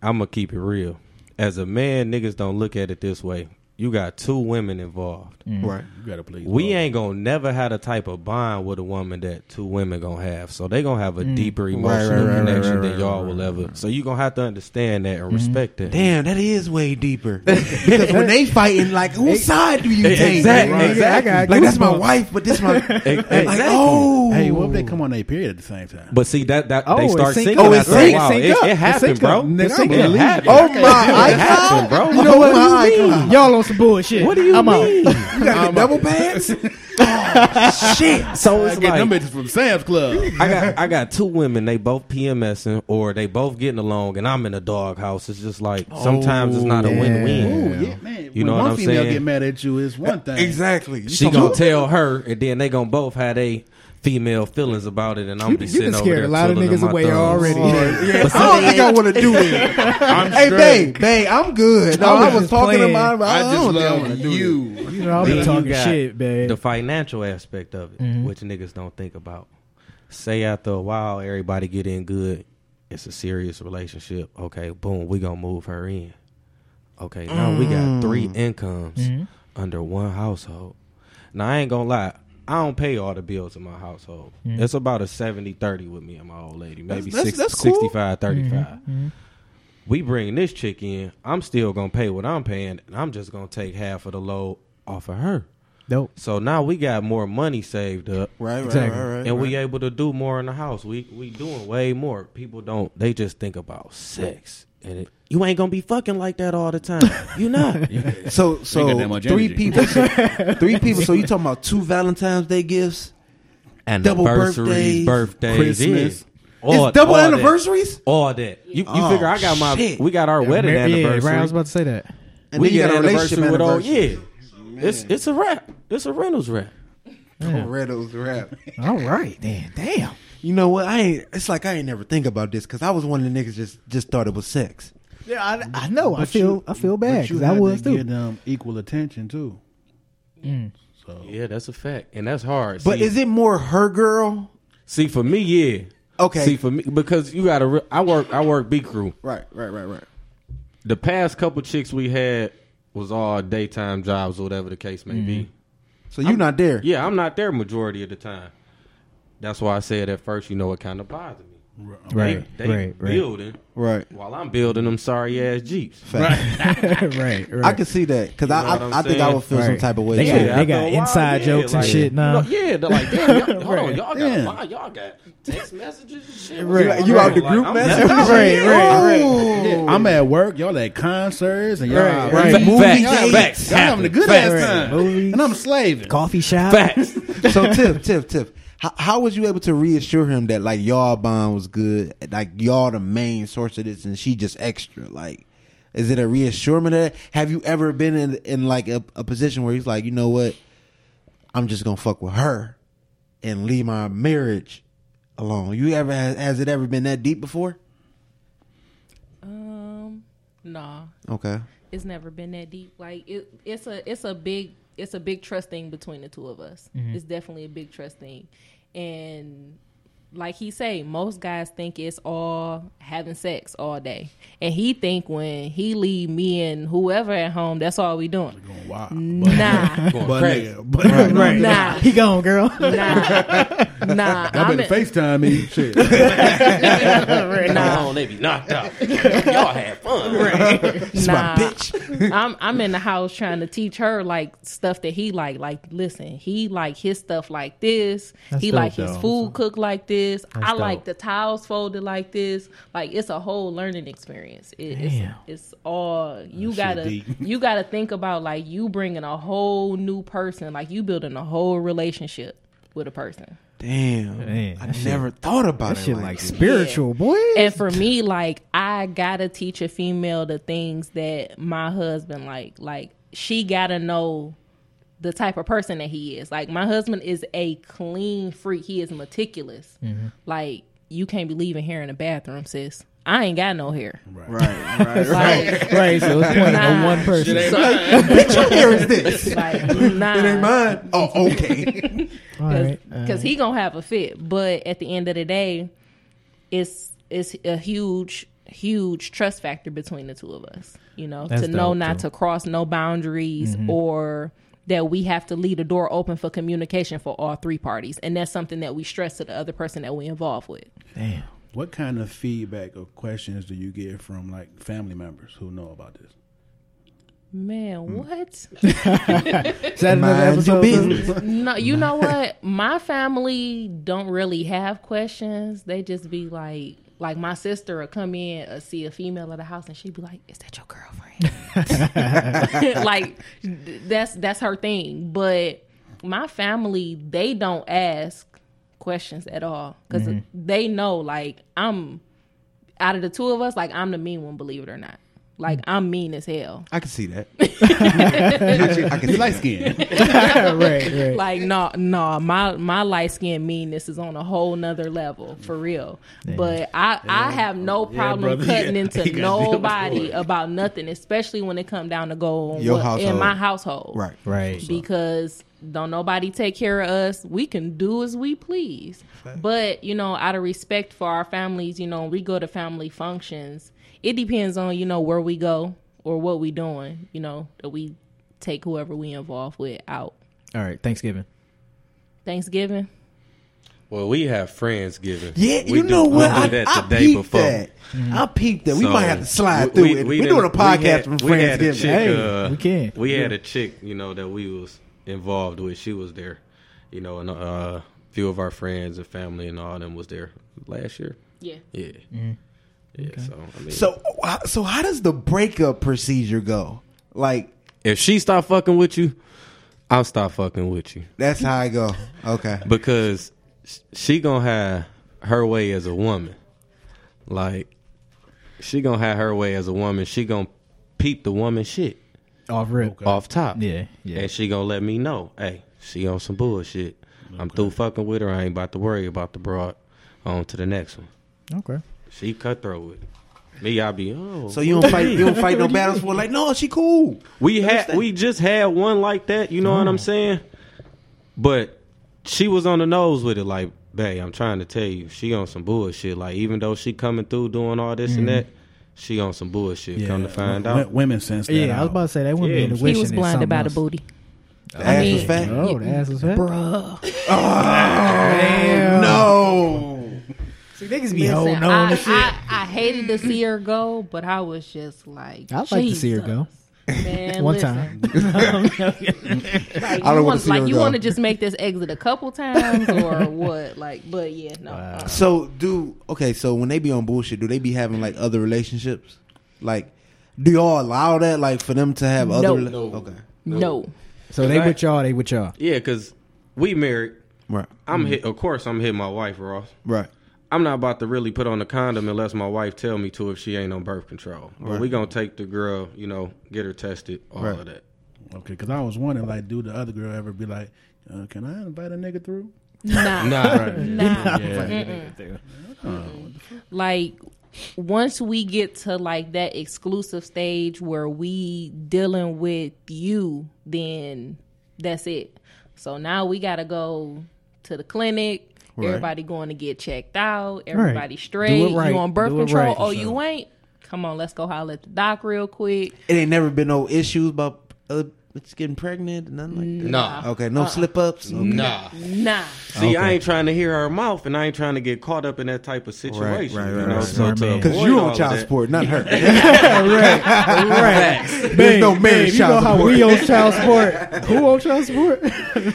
I'm gonna keep it real. As a man, niggas don't look at it this way. You got two women involved. Right. You gotta please. We both. ain't gonna never have the type of bond with a woman that two women gonna have. So they gonna have a Mm. deeper emotional right, right, connection right, than y'all right, will right, ever. right. So you gonna have to understand that and Mm-hmm. respect that. Damn, that is way deeper. because when they fighting, like, whose side do you Hey, take? exactly, exactly. Like that's my wife, but this my Exactly. like oh Hey, what if they come on their period at the same time? But see that that Oh, they start sync singing up. after Oh, it a sync- It, up. it It happened, sync bro. It I'm gonna happened. Oh my It happened, bro. You know what my? Y'all on some bullshit. What do you I'm mean? Out. You got the double pants? oh shit! So it's I it's get like them bitches from Sam's Club. I got I got two women. They both PMSing or they both getting along, and I'm in a doghouse. It's just like oh, sometimes it's not a Oh, win-win. Yeah, man. You when know one what I'm female saying? get mad at you is one thing. Exactly. You She gonna tell her, and then they gonna both have they female feelings about it, and I'm You, be you sitting done over scared there a lot of niggas away thumbs. already. Yeah, I don't think I want to do this. I'm hey, babe, babe, I'm good. No, I was I was just talking to playing. my. I, I don't just think I wanna love do you. You know, I'll Then be you talking got shit, babe. The financial aspect of it, Mhm. which niggas don't think about. Say after a while, everybody get in good. It's a serious relationship. Okay, boom, we gonna move her in. Okay, now we got three incomes Mhm. under one household. Now I ain't gonna lie. I don't pay all the bills in my household. Mhm. It's about a 70-30 with me and my old lady. Maybe That's- six, that's cool. 65 35 Mhm. we bring this chick in, I'm still gonna pay what I'm paying, and I'm just gonna take half of the load off of her. Dope. So now we got more money saved up, Right, right, Exactly. right, right. and we able to do more in the house. We we doing way more. People don't. They just think about sex, and it, you ain't gonna be fucking like that all the time. You not. So so three energy. people, three people. So you talking about two Valentine's Day gifts? And Double anniversaries, birthdays, birthdays, Christmas. yeah. All- it's double all that. anniversaries. All that. You, you Oh, figure I got my shit. we got our wedding Yeah, anniversary. right, I was about to say that. And we then you get got a anniversary relationship with all anniversary. Yeah. It's it's a rap. It's a Reynolds wrap. Yeah. Reynolds rap. All right, then. Damn. You know what? I ain't. It's like I ain't never think about this because I was one of the niggas just just thought it was sex. Yeah, I, I know. I feel you- I feel bad because I had was to too. Give them equal attention too. Mm. So Yeah, that's a fact, and that's hard. But see, is it more her girl? see for me? Yeah. Okay. See for me because you got to. I work. I work B crew. Right, right, right, right. The past couple chicks we had was all daytime jobs or whatever the case may be. So you're not there? Yeah, I'm not there majority of the time. That's why I said at first, you know, it kind of bothered me. Right, they, they right, right. building Right. while I'm building them sorry ass jeeps. Fact. right, right. I can see that because You know I I'm I, I think I would feel some type of way. They too. got- after got a while, inside jokes and shit now. You know, yeah, they're like, damn, y'all, hold on, y'all got Damn. wow, y'all got text messages and shit. Right. What's You going out the group I'm message? messed up. Right, right, Oh. I'm at work. Y'all at concerts and y'all Right, right. right. Movie Facts, dates. facts, Y'all having a good Facts. ass time, Movies. and I'm slaving. Coffee shop. Facts. so tip, tip, Tiff, how, how was you able to reassure him that like y'all bond was good, like y'all the main source of this, and she just extra? Like, is it a reassurance? Of that? Have you ever been in in like a, a position where he's like, you know what, I'm just gonna fuck with her and leave my marriage alone? You ever has, has it ever been that deep before? Um, nah, Okay, it's never been that deep. Like it, it's a, it's a big, it's a big trust thing between the two of us. Mm-hmm. It's definitely a big trust thing, and like he say, most guys think it's all having sex all day, and he think when he leave me and whoever at home, that's all we doing. Going wild. Nah, Going But, crazy. but Right. Nah. He gone, girl. nah, nah. I'm better FaceTime me. Shit. Come nah. on, they be knocked out. y'all had fun. nah, bitch. I'm I'm in the house trying to teach her like stuff that he like. Like, listen, he like his stuff like this. That's he dope, like his though. food cooked like this. I That's like dope. the towels folded like this. Like, it's a whole learning experience. It, it's Damn. it's all you shit gotta you gotta think about like you bringing a whole new person. Like you building a whole relationship with a person. damn, Man, I that shit- never thought about That it shit like, like this. spiritual, boy. And for me, like I gotta teach a female the things that my husband like. Like she gotta know the type of person that he is. Like my husband is a clean freak. He is meticulous. Like you can't be leaving hair in the bathroom, sis. I ain't got no hair. right, right, right. Like, right, so it's pointing Nah. at one person. Here is this. like It nah. ain't mine. Oh, okay. All right. uh, because he gonna have a fit. But at the end of the day, it's it's a huge huge trust factor between the two of us. You know, That's to know dope, not too. to cross no boundaries or that we have to leave the door open for communication for all three parties, and that's something that we stress to the other person that we involved with. Damn. What kind of feedback or questions do you get from like family members who know about this? Man, hmm. what? Is that another episode? no, you know what? My family don't really have questions. They just be like, like my sister will come in, uh, see a female at the house, and she'd be like, "Is that your girlfriend?" like that's that's her thing. But my family, they don't ask questions at all because they know, like I'm out of the two of us, like I'm the mean one, believe it or not. Like I'm mean as hell. I can see that. I can You see light skin. right, right. Like no, no, my my light skin meanness is on a whole nother level for real. But I I have no problem brother. cutting Yeah. into You gotta deal with nobody about nothing, especially when it come down to go Your what- in my household. Right. right. because don't nobody take care of us. We can do as we please. But, you know, out of respect for our families, you know, we go to family functions. It depends on, you know, where we go or what we doing, you know, that we take whoever we involved with out. All right, Thanksgiving. Thanksgiving. Well, we have friends giving. Yeah, We you do- know we what? do I, that I the day peeped before. that. I peeped that. We So, might have to slide we- through we- it. we We're doing a podcast we had- from we had a chick, Hey, uh, we can. We had a chick, you know, that we was involved with. She was there, you know, and uh, a few of our friends and family and all them was there last year. Yeah. Yeah, yeah. So I mean, So, uh, so how does the breakup procedure go? Like, if she stop fucking with you, I'll stop fucking with you that's how I go. Okay. because she gonna have her way as a woman. Like she gonna have her way as a woman. She gonna peep the woman shit Off rip. off top. Yeah, yeah. And she gonna let me know, hey, she on some bullshit. I'm through fucking with her. I ain't about to worry about the broad. On to the next one. Okay. She cutthroat with it. Me, I be oh. So you don't fight. You don't fight no battles for like. No, she cool. we had we just had one like that. You know what I'm mm. saying? But she was on the nose with it. Like, babe, I'm trying to tell you, she on some bullshit. Like, even though she coming through doing all this and mm-hmm. that, she on some bullshit. Come to find w- out, women sense that. Yeah, I was about to say that wouldn't Yeah. be in the He wishing. He was blinded by the booty. The ass mean- was fat. Oh, the ass was fat. Oh, no. See, niggas be Listen, holding on I, to shit. I, I hated to see her go, but I was just like, I'd like to see her go. Jesus. Man, One listen. time. Like, I you don't wanna see like her you go. want to just make this exit a couple times or what? Like, but yeah, no. uh, So do okay. So when they be on bullshit, do they be having like other relationships? Like, do y'all allow that? Like for them to have other? No. rela- No. Okay. no. So they Right. with y'all, they with y'all. yeah, because we married. Right. I'm hit. Of course, I'm hitting my wife, Ross. Right. I'm not about to really put on a condom unless my wife tell me to if she ain't on birth control. But Right. we gonna take the girl, you know, get her tested, all Right. of that. Okay, because I was wondering, like, do the other girl ever be like, uh, "Can I invite a nigga through?" Nah. Nah, Nah. Yeah. like once we get to like that exclusive stage where we dealing with you then that's it so now we gotta go to the clinic Right. everybody going to get checked out everybody straight right. you on birth control right, oh for you ain't come on let's go holler at the doc real quick It ain't never been no issues about uh, it's getting pregnant, nothing like that. Nah. Okay, no slip ups. nah. nah See, I ain't trying to hear her mouth, and I ain't trying to get caught up in that type of situation. right, you right, know, right. so Smart to man. Because you on child support, not her. right. right. There's no marriage you know how support. we on child support. Who on child support?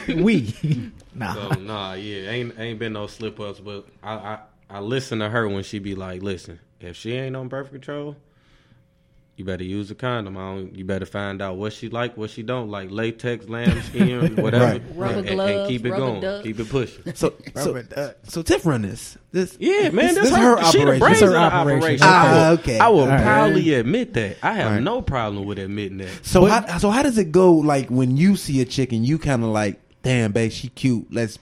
we. Nah. So nah, yeah, ain't ain't been no slip ups, but I, I I listen to her when she be like, listen, if she ain't on birth control, you better use a condom. I don't, you better find out what she like, what she don't like, latex, lamb skin, whatever, Right. Rubber and, and gloves, keep it going, duck. keep it pushing. So, so, so Tiff run this. This, Yeah, man, this, that's this her, her She the operation. brains This her the operation. operation. Ah, I will, okay. I will All right. proudly admit that. I have Right. no problem with admitting that. So how, so how does it go? Like when you see a chick and you kind of like, damn, babe, she cute. Let's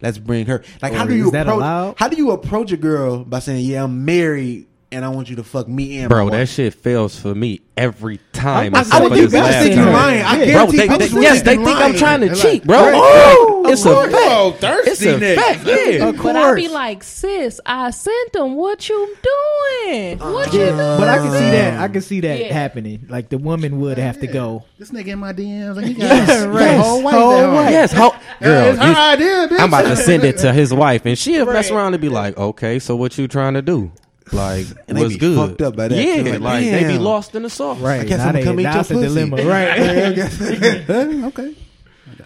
let's bring her. Like how do you approach? allowed? How do you approach a girl by saying, yeah, I'm married and I want you to fuck me and Bro, my that wife? shit fails for me every time. I, except I would for think this think you time. lying. I Yeah. guarantee Bro, they, bitches they- yes, they you think I'm trying to They're cheat, like, bro. right. Oh, Of it's a course. fact. Oh, thirsty It's a nigga. fact. Yeah. Of but i be like sis i sent them what you doing uh-huh. what you doing But I can see that. I can see that Yeah. happening. Like the woman would have to go. This nigga in my DMs, Like, he got Yes, got right. a whole wife Whole at home. wife. Yes, ho- girl, it's her idea, bitch. I'm about to send it to his wife, and she'll mess around and be like, "Okay, so what you trying to do? Like, And they what's be good? fucked up by that. Yeah, They're like, like, they be lost in the sauce. Right. I guess now I'm they, gonna come eat now your it's a dilemma. Right. okay.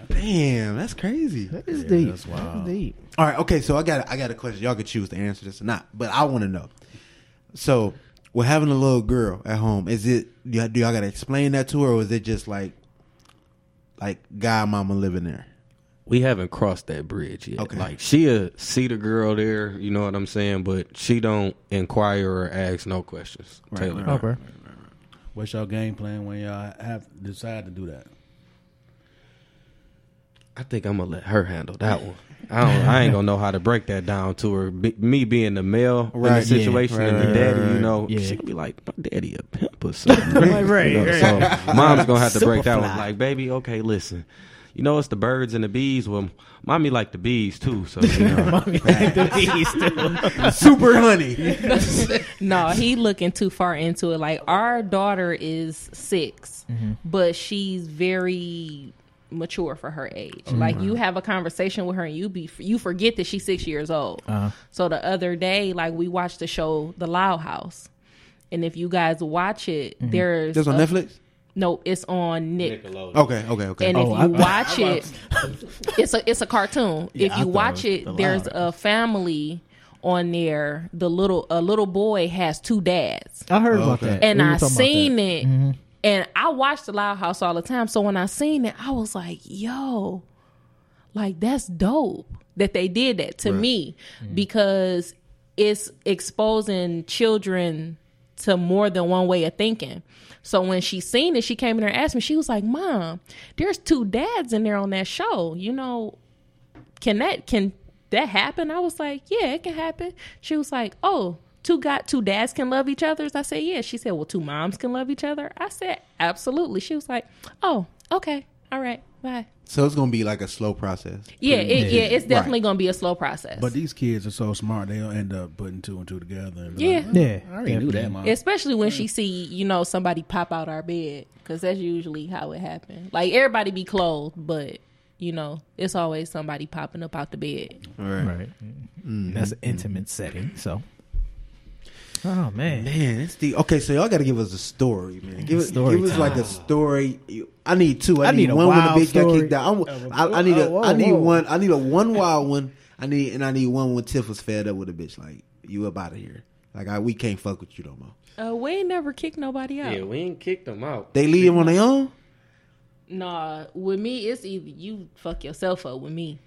Damn, that's crazy. It's deep. that's wild. It's deep. All right, okay. So I got I got a question. Y'all could choose to answer this or not, but I want to know. So, with having a little girl at home, is it do y'all, do y'all got to explain that to her, or is it just like like guy mama living there? We haven't crossed that bridge yet. Okay. Like, she'll see the girl there, you know what I'm saying, but she don't inquire or ask no questions. Taylor. right. Okay. What's your game plan when y'all have decide to do that? I think I'm gonna let her handle that one. I don't. I ain't gonna know how to break that down to her. Be, me being the male in Right, the yeah, situation right, and the daddy, right, you know, yeah. she gonna be like, "My daddy a pimp or something." Right, right, You know, right. So mom's gonna have to break that one. Like, baby, okay, listen. You know, it's the birds and the bees. Well, mommy like the bees too. So you know, mommy like the bees too. Super honey. No, he looking too far into it. Like our daughter is 6 mm-hmm. but she's very mature for her age. Mm-hmm. Like you have a conversation with her and you be you forget that she's six years old. Uh-huh. So the other day, like we watched the show The Loud House, and if you guys watch it, mm-hmm. there's This on a- Netflix? No, it's on Nick. Okay, okay, okay. And Oh, if I- you watch it, it's a it's a cartoon. Yeah, if you watch it was it, there's a family on there. The little a little boy has two dads, I heard Oh, about okay. that. and We I talking about seen that. it, mm-hmm. and I watched the Loud House all the time. So when I seen it, I was like, "Yo, like that's dope that they did that to me mm-hmm. because it's exposing children to more than one way of thinking. So when she seen it, she came in there and asked me, she was like, Mom, there's two dads in there on that show. You know, can that can that happen? I was like, Yeah, it can happen. She was like, Oh, two got two dads can love each other? I said, Yeah. She said, Well, two moms can love each other? I said, Absolutely. She was like, Oh, okay. All right. Bye. So it's gonna be like a slow process. Yeah, it, yeah, it's Right. definitely gonna be a slow process. But these kids are so smart; they'll end up putting two and two together. And Yeah. like, Yeah, I already knew that, mom. Especially when she see, you know, somebody pop out our bed, because that's usually how it happens. Like everybody be clothed, but you know, it's always somebody popping up out the bed. Right. Mm-hmm. That's an intimate setting. So. Oh man. Man, it's the okay. So y'all got to give us a story, man. Give, us Story give us like a story. You- I need two. I, I need, need a one when wild the bitch got story. kicked out. I'm, Uh, I, I need a. whoa, I need one. I need a one wild one. I need and I need one when Tiff was fed up with a bitch. Like you up out of here. Like I, we can't fuck with you no more. Uh, we ain't never kicked nobody out. yeah, we ain't kicked them out. They leave them on their own. Nah, with me, it's either you fuck yourself up with me.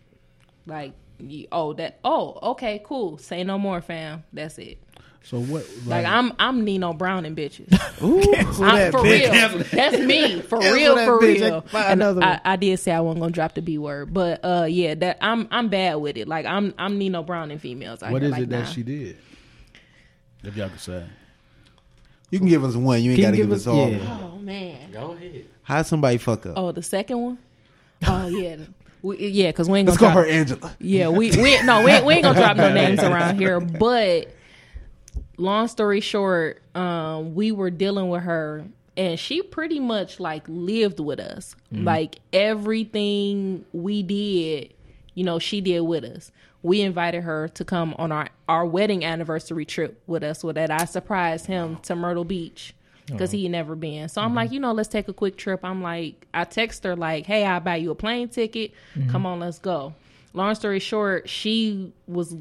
Like, you, oh that, oh okay, cool. Say no more, fam. That's it. So what? Like, I'm, I'm Nino Brown and bitches. Ooh, I'm, for real. That's me. For real, for bitch. real. Find And another I, one. I did say I wasn't gonna drop the B word, but uh, yeah, that I'm I'm bad with it. Like I'm I'm Nino Brown and females. out What here. is like, it that she did? If y'all could say. you can give us one. You ain't got to give give us us- all. yeah. Oh man. Go ahead. How somebody fuck up? Oh, the second one. Oh yeah. We, yeah, because we ain't gonna. Let's gonna call drop, her Angela. Yeah, we we no we, we ain't gonna drop no names around here. But long story short, um, we were dealing with her, and she pretty much like lived with us. Mm-hmm. Like everything we did, you know, she did with us. We invited her to come on our our wedding anniversary trip with us. With that, I surprised him to Myrtle Beach because he oh. had never been. So I'm mm-hmm. like, you know, let's take a quick trip. I'm like, I text her like, hey, I'll buy you a plane ticket. Mm-hmm. Come on, let's go. Long story short, she was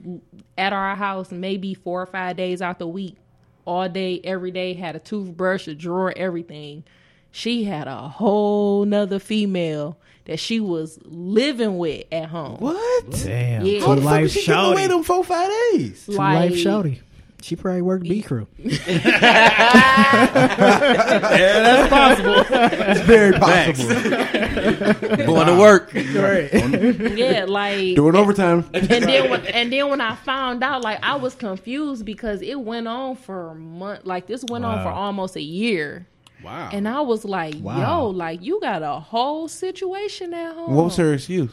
at our house maybe four or five days out the week, all day, every day, had a toothbrush, a drawer, everything. She had a whole nother female that she was living with at home. What? Damn. Yeah. How Two the fuck life did she give away shouty. them four five days? Two life shouty. She probably worked B crew. Yeah, that's possible. It's very possible. Going to work. Right. Yeah, like Doing overtime. and then when, and then when I found out, like I was confused because it went on for a month. Like this went on for almost a year, Wow. and I was like, Wow. "Yo, like you got a whole situation at home." What was her excuse?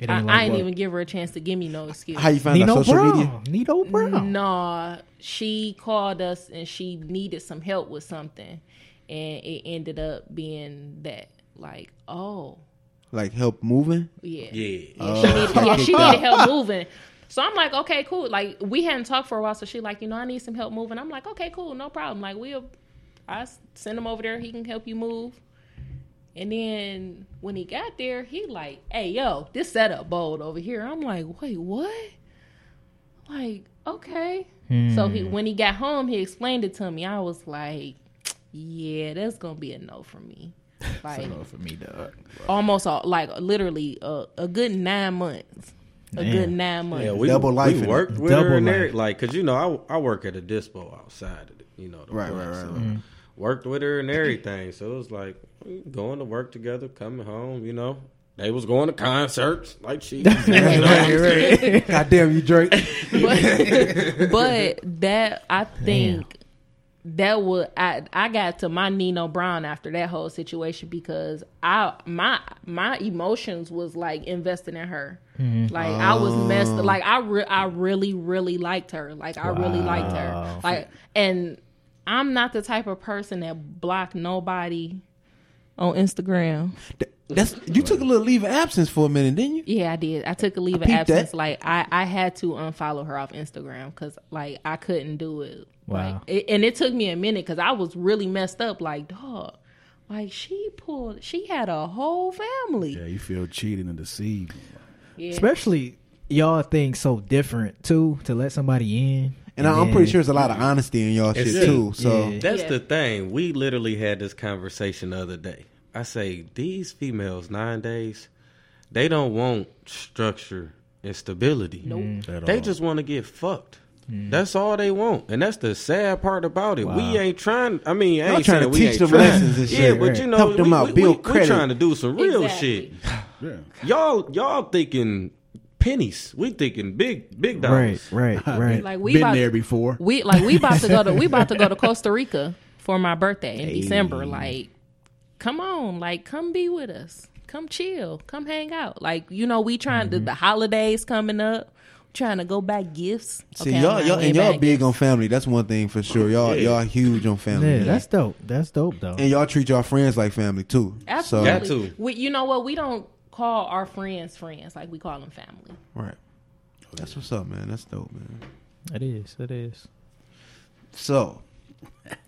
It I, ain't I like ain't what- even give her a chance to give me no excuse. How you find out Nino social Brown. media? Nino Brown. Nah, she called us and she needed some help with something, and it ended up being that. Like, oh, Like help moving? yeah, Yeah. Yeah, oh, she needed, yeah, she needed help moving. So I'm like, okay, cool. Like we hadn't talked for a while, so she like, you know, I need some help moving. I'm like, okay, cool, no problem. Like we'll, I send him over there. He can help you move. And then when he got there, he like, hey, yo, this setup bold over here. I'm like, wait, what? Like, okay. So he hmm. when he got home, he explained it to me. I was like, yeah, that's gonna be a no for me. Like no for me, dog. almost all, like literally a, a good nine months. A good nine months. Yeah, we, Double life in we it. worked with Double her and life. there, like, cause you know, I I work at a dispo outside of the, you know, the Right, park, right, right, so right. Worked with her and everything. So it was like going to work together, coming home. You know, they was going to concerts like she. you know? God damn you, Drake. but, but that I think that would I I got to my Nino Brown after that whole situation because I my my emotions was like invested in her. Mm-hmm. Like I was messed oh. like I re- I really really liked her. Like I really liked her. Like and I'm not the type of person that block nobody on Instagram. That's you took a little leave of absence for a minute, didn't you? Yeah, I did. I took a leave of absence. that. Like I, I had to unfollow her off Instagram because like I couldn't do it. Wow. Like, it, and it took me a minute because I was really messed up. Like dog, like she pulled. She had a whole family. Yeah, you feel cheated and deceived. Yeah. Especially y'all think so different too to let somebody in. And I'm pretty sure there's a lot of honesty in y'all shit too. So Yeah. That's Yeah. the thing. We literally had this conversation the other day. I say these females nowadays, they don't want structure and stability. Nope. Mm. At They all. just want to get fucked. Mm. That's all they want, and that's the sad part about it. We ain't trying. I mean, I ain't trying to we teach ain't them trying. lessons and Yeah, shit, but you know, Help them we, out, we, build we, credit. we trying to do some real Exactly. shit. Yeah. Y'all, y'all thinking pennies. We thinking big, big Right, dollars. right, right. Like we Been about, there before. we like we about to go to we about to go to Costa Rica for my birthday in December. Like, come on, like come be with us. Come chill. Come hang out. Like you know, we trying to mm-hmm. the holidays coming up. Trying to go back gifts. see Okay, y'all, y'all and y'all big gifts. on family. That's one thing for sure. Y'all y'all huge on family. yeah, man. that's dope. That's dope though. and y'all treat y'all friends like family too. Absolutely. Got to. We, you know what? We don't call our friends friends. Like we call them family. Right. That's what's up, man. That's dope, man. It is. It is. So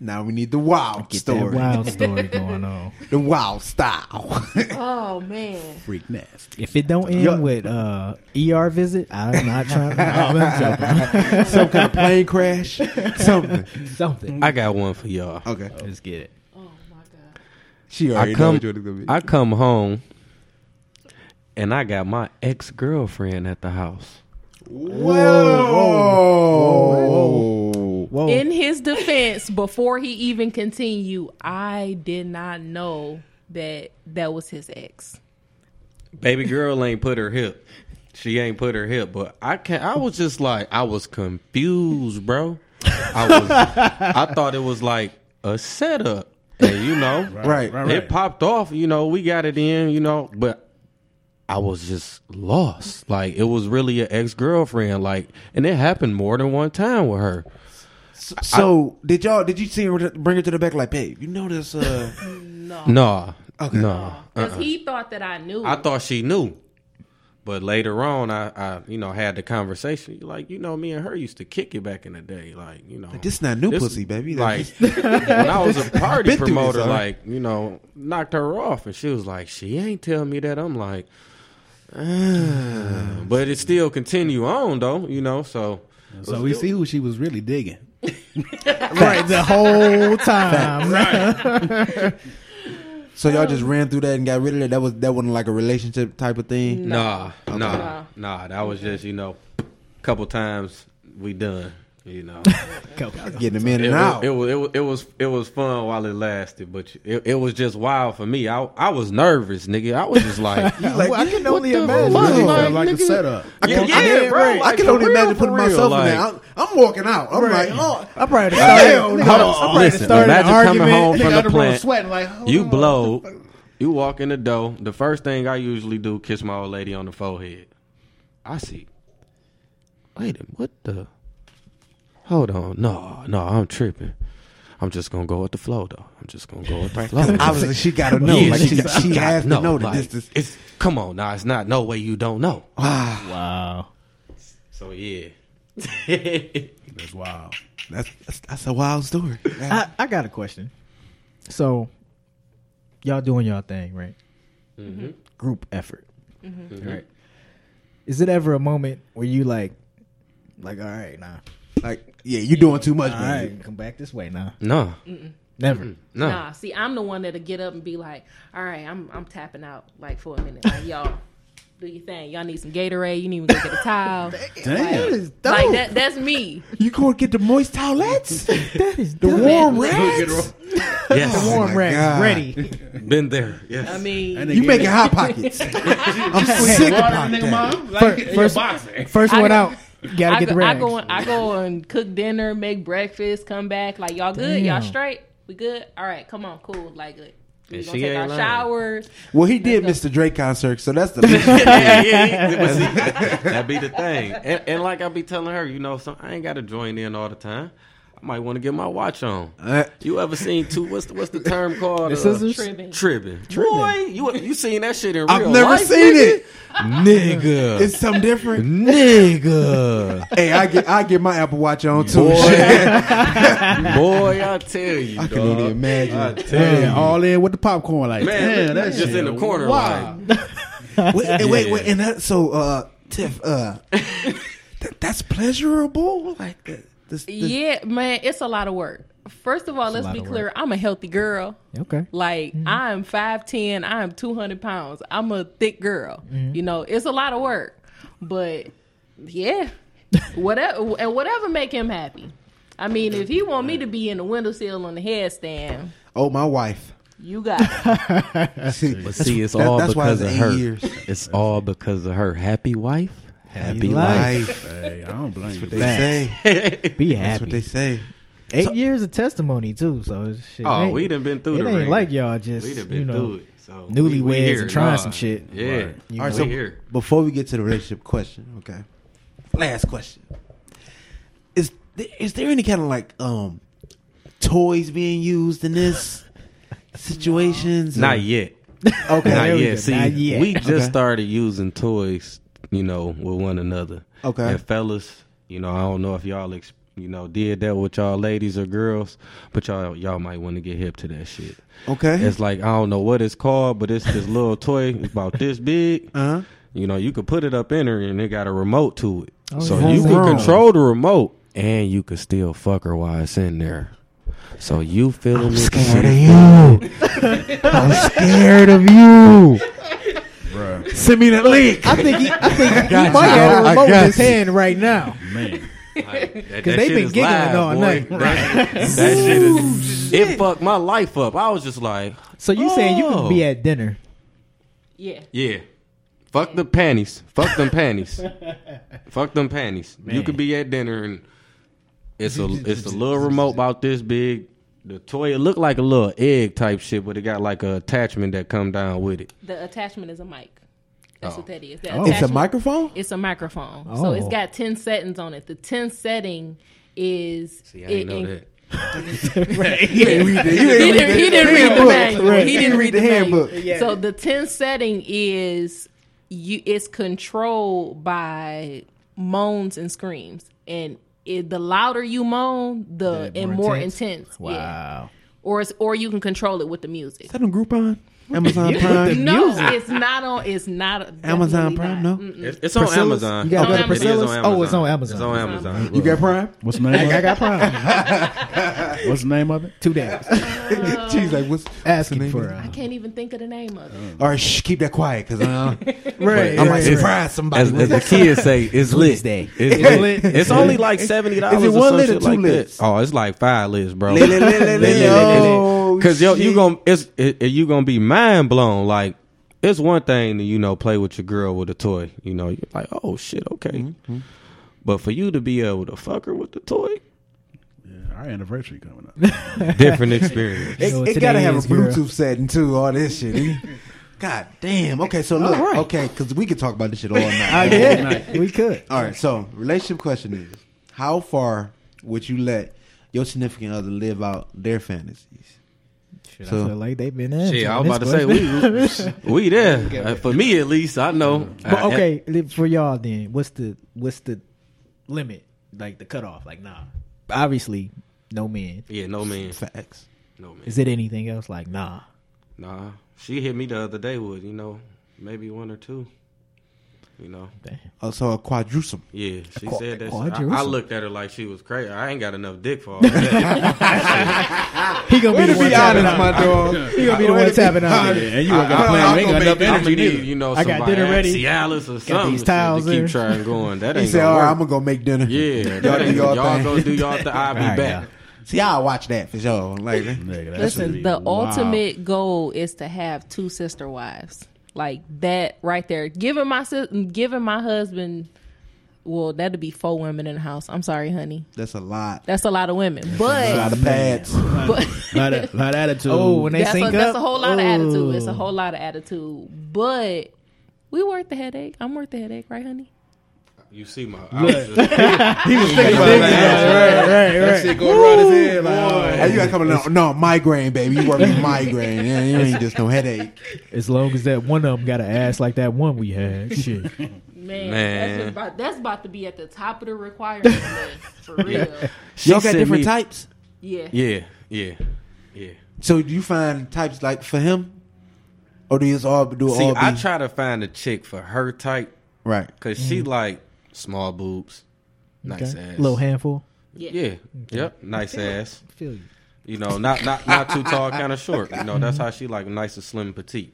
now we need the wild Get story. that wild story going on. The wild style. Oh man. Freak nasty. If it don't end Yo- with uh ER visit, I'm not trying. To, I'm joking. Some kind of plane crash. Something. Something. I got one for y'all. Okay. Let's get it. Oh my god. She already I come, know what it's gonna be. I come home, and I got my ex girlfriend at the house. Whoa. Whoa. Whoa. In his defense, before he even continued, I did not know that that was his ex. Baby girl ain't put her hip. She ain't put her hip, but I can not I was just like I was confused, bro. I was I thought it was like a setup. And you know, Right. Right, it right. popped off, you know, we got it in, you know, but I was just lost. Like it was really an ex girlfriend, like and it happened more than one time with her. So did y'all did you see her bring her to the back like, babe, you know this uh No. No. Okay. No. Because he thought that I knew. I thought she knew. But later on, I, I, you know, had the conversation. Like, you know, me and her used to kick it back in the day. Like, you know, this not new this- pussy, baby. Like, when I was a party Been through this, promoter, like, you know, knocked her off, and she was like, "She ain't tell me that." I'm like, but it still continue on though, you know. So, So we see who she was really digging. right the whole time. So y'all just ran through that and got rid of it. That was that wasn't like a relationship type of thing. nah, nah, Nah. nah. That was just, you know, a couple times we done, you know. Getting them in It, and out. it, was it was it was it was fun while it lasted, but it, it was just wild for me. I I was nervous, nigga. I was just like, Like, I can only imagine. fuck? Really like, felt like a setup. I can, Yeah, I can, bro, I can for only real, imagine putting real, myself like- in there. I'm, I'm walking out. I'm Right. like, oh, I probably Damn, started. hold I on. probably Listen, started an imagine coming argument. home from the on the road plant. sweating like You blow, you walk in the door. The first thing I usually do, kiss my old lady on the forehead. I see. Wait a what the? Hold on, no, no, I'm tripping. I'm just gonna go with the flow, though. I'm just gonna go with the flow. obviously she got to know. Yeah, like she, got- she has to know that like, this is. It's come on now. It's not no way you don't know. Wow. So yeah. That's wild. That's, that's that's a wild story. I, I got a question. So, y'all doing y'all thing, right? Mm-hmm. Group effort, mm-hmm. right? Is it ever a moment where you like, like, all right, nah, Like, yeah, you doing too much, all man. right, come back this way, nah, No, never. no. Nah, see, I'm the one that'll get up and be like, "All right, I'm I'm tapping out like for a minute. Like y'all, do your thing. Y'all need some Gatorade. You need to go get a towel. Damn. is like that. That's me. You going to get the moist towelettes? That is the warm Look at rags? Yes. The warm oh my rags God. ready. Been there. Yes. I mean, You making me- hot pockets. I'm Hey, sick water about the nigga that. mom? Like, First- you're first- boxing. Eh? First I one out. You gotta I get go, the I go, and, I go and cook dinner, make breakfast, come back. Like y'all good? Y'all straight? We good? All right, come on, cool. Like good. We And gonna take our ain't lying. showers. Well, he did Let's Mr. Drake concert, so that's the least. yeah, yeah, yeah. See, that be the thing. And, and like I be telling her, you know, so I ain't got to join in all the time. I might want to get my watch on. Uh, You ever seen two? What's the what's the term called? The scissors? Tribbing. Tribbing. Boy, you you seen that shit in real life. I've real never life, seen nigga? it. nigga. It's something different. nigga. hey, I get I get my Apple Watch on too. Boy. Shit. Boy, I tell you, I can dog. even imagine. I tell Yeah, you. all in with the popcorn. Like, Man, damn, that's that just in the corner. Wow. Like, wait, wait, wait, wait, and that, so uh, Tiff, uh, that, that's pleasurable. Like that. This, this, Yeah, man, it's a lot of work. First of all, a let's be of clear. I'm a healthy girl. Okay. Like mm-hmm. I'm five ten. I'm two hundred pounds. I'm a thick girl. Mm-hmm. You know, it's a lot of work, but yeah, whatever and whatever make him happy. I mean, if he want me to be in the windowsill on the headstand, oh, my wife. you got it. See, But see, it's that- all that's why because it's of her. years. It's all because of her. Happy wife, happy life. life. Hey, I don't blame you. They say. Be happy. That's what they say. Eight years of testimony too, so it's shit. Oh, ain't- we done been through It the ain't ring. like y'all just We done been you know. through it. So newlyweds we- we and trying Nah. some shit. Yeah. You All right, know. so we here. before we get to the relationship question, okay. Last question: Is th- is there any kind of like um toys being used in this situations? or- Not yet. Okay. Not yet. See, Not yet. we just Okay. started using toys, you know, with one another. Okay. And fellas, you know, I don't know if y'all, ex- you know, did that with y'all ladies or girls, but y'all, y'all might want to get hip to that shit. Okay. It's like I don't know what it's called, but it's this little toy it's about this big. Uh huh. You know, you could put it up in her, and it got a remote to it, Oh, so yeah. you can control the remote, and you could still fuck her while it's in there. So you feeling me? Scared of you. I'm scared of you. Bruh. Send me the link. I think he, I think he might have dog. a I remote in got his you. hand right now. Man. Because they've been giggling all night. That, that shit is, it fucked my life up. I was just like, So you saying you Oh. can be oh. at dinner? yeah. yeah, fuck the panties, fuck them panties, fuck them panties. You could be at dinner and it's a it's a little remote about this big. The toy it looked like a little egg type shit, but it got like a attachment that come down with it. The attachment is a mic. That's Oh. what that is. The Oh. It's a microphone. It's a microphone. Oh. So it's oh. got 10 settings on it. The 10th setting is. See, I didn't it- know it- that. You ain't read the. You He ain't read didn't, the, he didn't read the handbook. manual. Right. He didn't read the handbook. handbook. So the 10th setting is you. It's controlled by moans and screams, and it, the louder you moan, the The and more more intense? intense. Yeah. Wow. Or it's, or you can control it with the music. Is that on Groupon? Amazon Prime. No, music. it's not on. It's not Amazon Prime, not. no? It's, it's on Priscilla's? Amazon. You gotta go to It is Priscilla's? on Oh, it's on Amazon. It's on Amazon. You got Prime? What's the name? I, of I got prime. What's the name of it? Two days. She's like, what's Asking name for of uh, I can't even think of the name of it. All right, shh, keep that quiet, cause uh, right. I might right, surprise somebody. As, as the kids say, it's lit. Day. It's It's lit. lit. It's only like seventy dollars. Is it or one lit or two like lits? Oh, it's like five lits, bro. Because yo, you gonna it's it, it- you gonna be mind blown. Like it's one thing to you know play with your girl with a toy. You know, you're like, oh shit, okay. Mm-hmm. But for you to be able to fuck her with the toy, Yeah, our anniversary coming up. different experience. It, know what it gotta have a is, girl. Bluetooth setting too. All this shit. God damn. Okay, so look. All right. Okay, because we could talk about this shit all night. Uh, yeah, we could. All right. So, relationship question is: How far would you let your significant other live out their fantasies? Shit, So- I feel like they've been answering Shit, I was about to say we we there. Uh, for me at least, I know. But okay, for y'all then, what's the what's the limit? Like the cutoff? Like nah. Obviously, no men. yeah, no man, Facts. no man. Is it anything else? Like nah. Nah, she hit me the other day with you know maybe one or two. You know, Damn. Oh, also, a quadruple. yeah. She Qua- said that. quad. I, I looked at her like she was crazy. I ain't got enough dick for all that. He gonna be the one be tapping out. dog. He gonna be the one tapping out. Yeah, and you were I- gonna plan. We ain't got enough energy gonna need neither. you know I got dinner at ready. Cialis or something these to- towels to keep there. trying going. That He ain't said, gonna "All right, work. I'm gonna go make dinner." Yeah, y'all that do y'all y'all go do y'all thing. I'll be back. See, I'll watch that for sure. Like, Nigga, that Listen, the wild. ultimate goal is to have two sister wives. Like that right there. Giving my sis- giving my husband well, that'd be four women in the house. I'm sorry, honey. that's a lot. That's a lot of women. But a lot But of pads. but lot of, lot of attitude. Oh, when they that's, a, sync that's a whole lot of attitude. It's a oh. whole lot of attitude. But we worth the headache. I'm worth the headache, right, honey? You see my. I was just, he was thinking about that. Right, right, That shit going around his head. Like, oh, Hey, you got coming no, no migraine, baby. You work with migraine. Yeah, you ain't just no headache. As long as that one of them got an ass like that one we had, shit. Man, Man. That's, about, that's about to be at the top of the requirement list for real. she Y'all got different me- types. Yeah. Yeah, yeah, yeah. So do you find types like for him, or do you just all do See, all be I try to find a chick for her type right? because she mm-hmm. like small boobs, nice Okay. ass, Little handful. Yeah. Yeah, yep, nice ass. Feel you. You know, not not not too tall, kind of short. You know, that's how she like nice and slim, petite.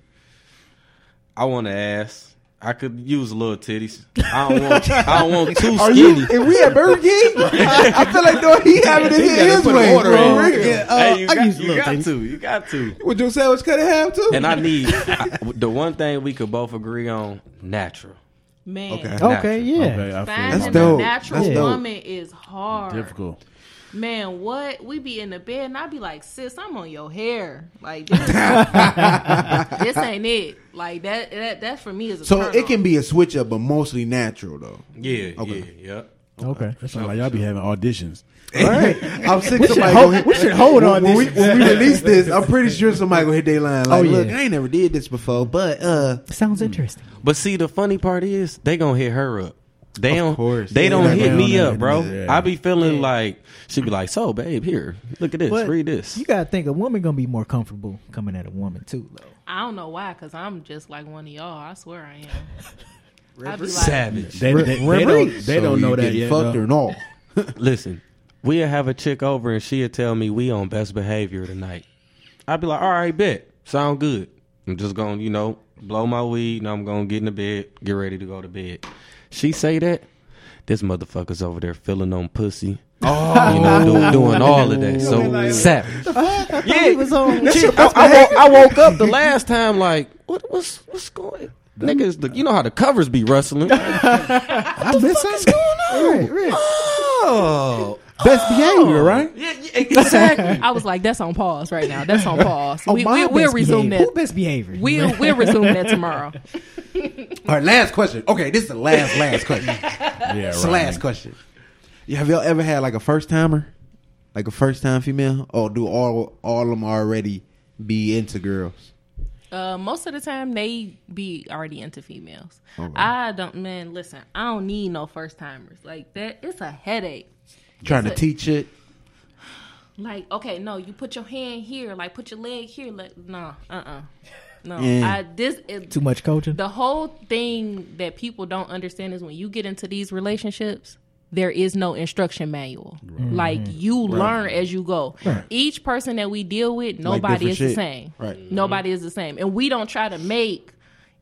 I want an ass. I could use a little titties. I don't want. I don't want too Are you? skinny. If we at Burger King, I, I feel like though he having it He gotta his way, order bro. in. Real. Yeah, uh, hey, you I got, use you got titties. to. You got to. Would your sandwich cut in half too? And I need I, the one thing we could both agree on: natural. Man. Okay. Okay, yeah. Okay, I feel Finding That's a natural That's dope. woman is hard. difficult. Man, what? We be in the bed and I be like, sis, I'm on your hair. Like this, this ain't it. Like that, that that for me is a so turn it can be a switch up, but mostly natural though. Yeah, Okay. yeah, yep. Okay. That sounds like y'all be having auditions. All right, I'm sick. We should somebody hold- hit, we should hold on when we, this. when we release this. I'm pretty sure somebody gonna hit their line. Like, Oh, yeah. look, I ain't never did this before, but uh, Sounds interesting. But see, the funny part is they gonna hit her up. They don't. course. They Yeah, don't they hit don't me up, bro. Yeah. I be feeling like she be like, "So, babe, here, look at this. But read this." You gotta think a woman gonna be more comfortable coming at a woman too, though. I don't know why, cause I'm just like one of y'all. I swear I am. I be like, Savage. They, they, they Re- don't, they so don't know you that getting yet. Fucked or no? Listen, we'll have a chick over and she'll tell me we on best behavior tonight. I'd be like, all right, bet. Sound good. I'm just gonna, you know, blow my weed and I'm gonna get in the bed, get ready to go to bed. She say that, this motherfucker's over there feeling on pussy. Oh, you know, do, doing all of that. Oh. So savage. Yeah, he was on. She- I, I woke, I woke up the last time like, what, what's what's going? Niggas, the, you know how the covers be rustling. I missed something. Right, right. Oh, Best behavior, right? yeah, yeah, exactly. I was like, that's on pause right now. That's on pause. Oh, we, my we, we'll resume behavior. that. Who best behavior? We'll we'll resume that tomorrow. All right, last question. Okay, this is the last last question. Yeah, It's the last question. Yeah, Have y'all ever had like a first timer, like a first time female, or do all all of them already be into girls? Uh, most of the time, they be already into females. I don't, man. Listen, I don't need no first timers like that. It's a headache. Trying to a- teach it. Like, okay, no, you put your hand here, like put your leg here. Like, no, uh, uh no. Yeah. I this is Too much coaching. the whole thing that people don't understand is when you get into these relationships there is no instruction manual like you learn as you go each person that we deal with nobody different is the shit. same Right. nobody is the same and we don't try to make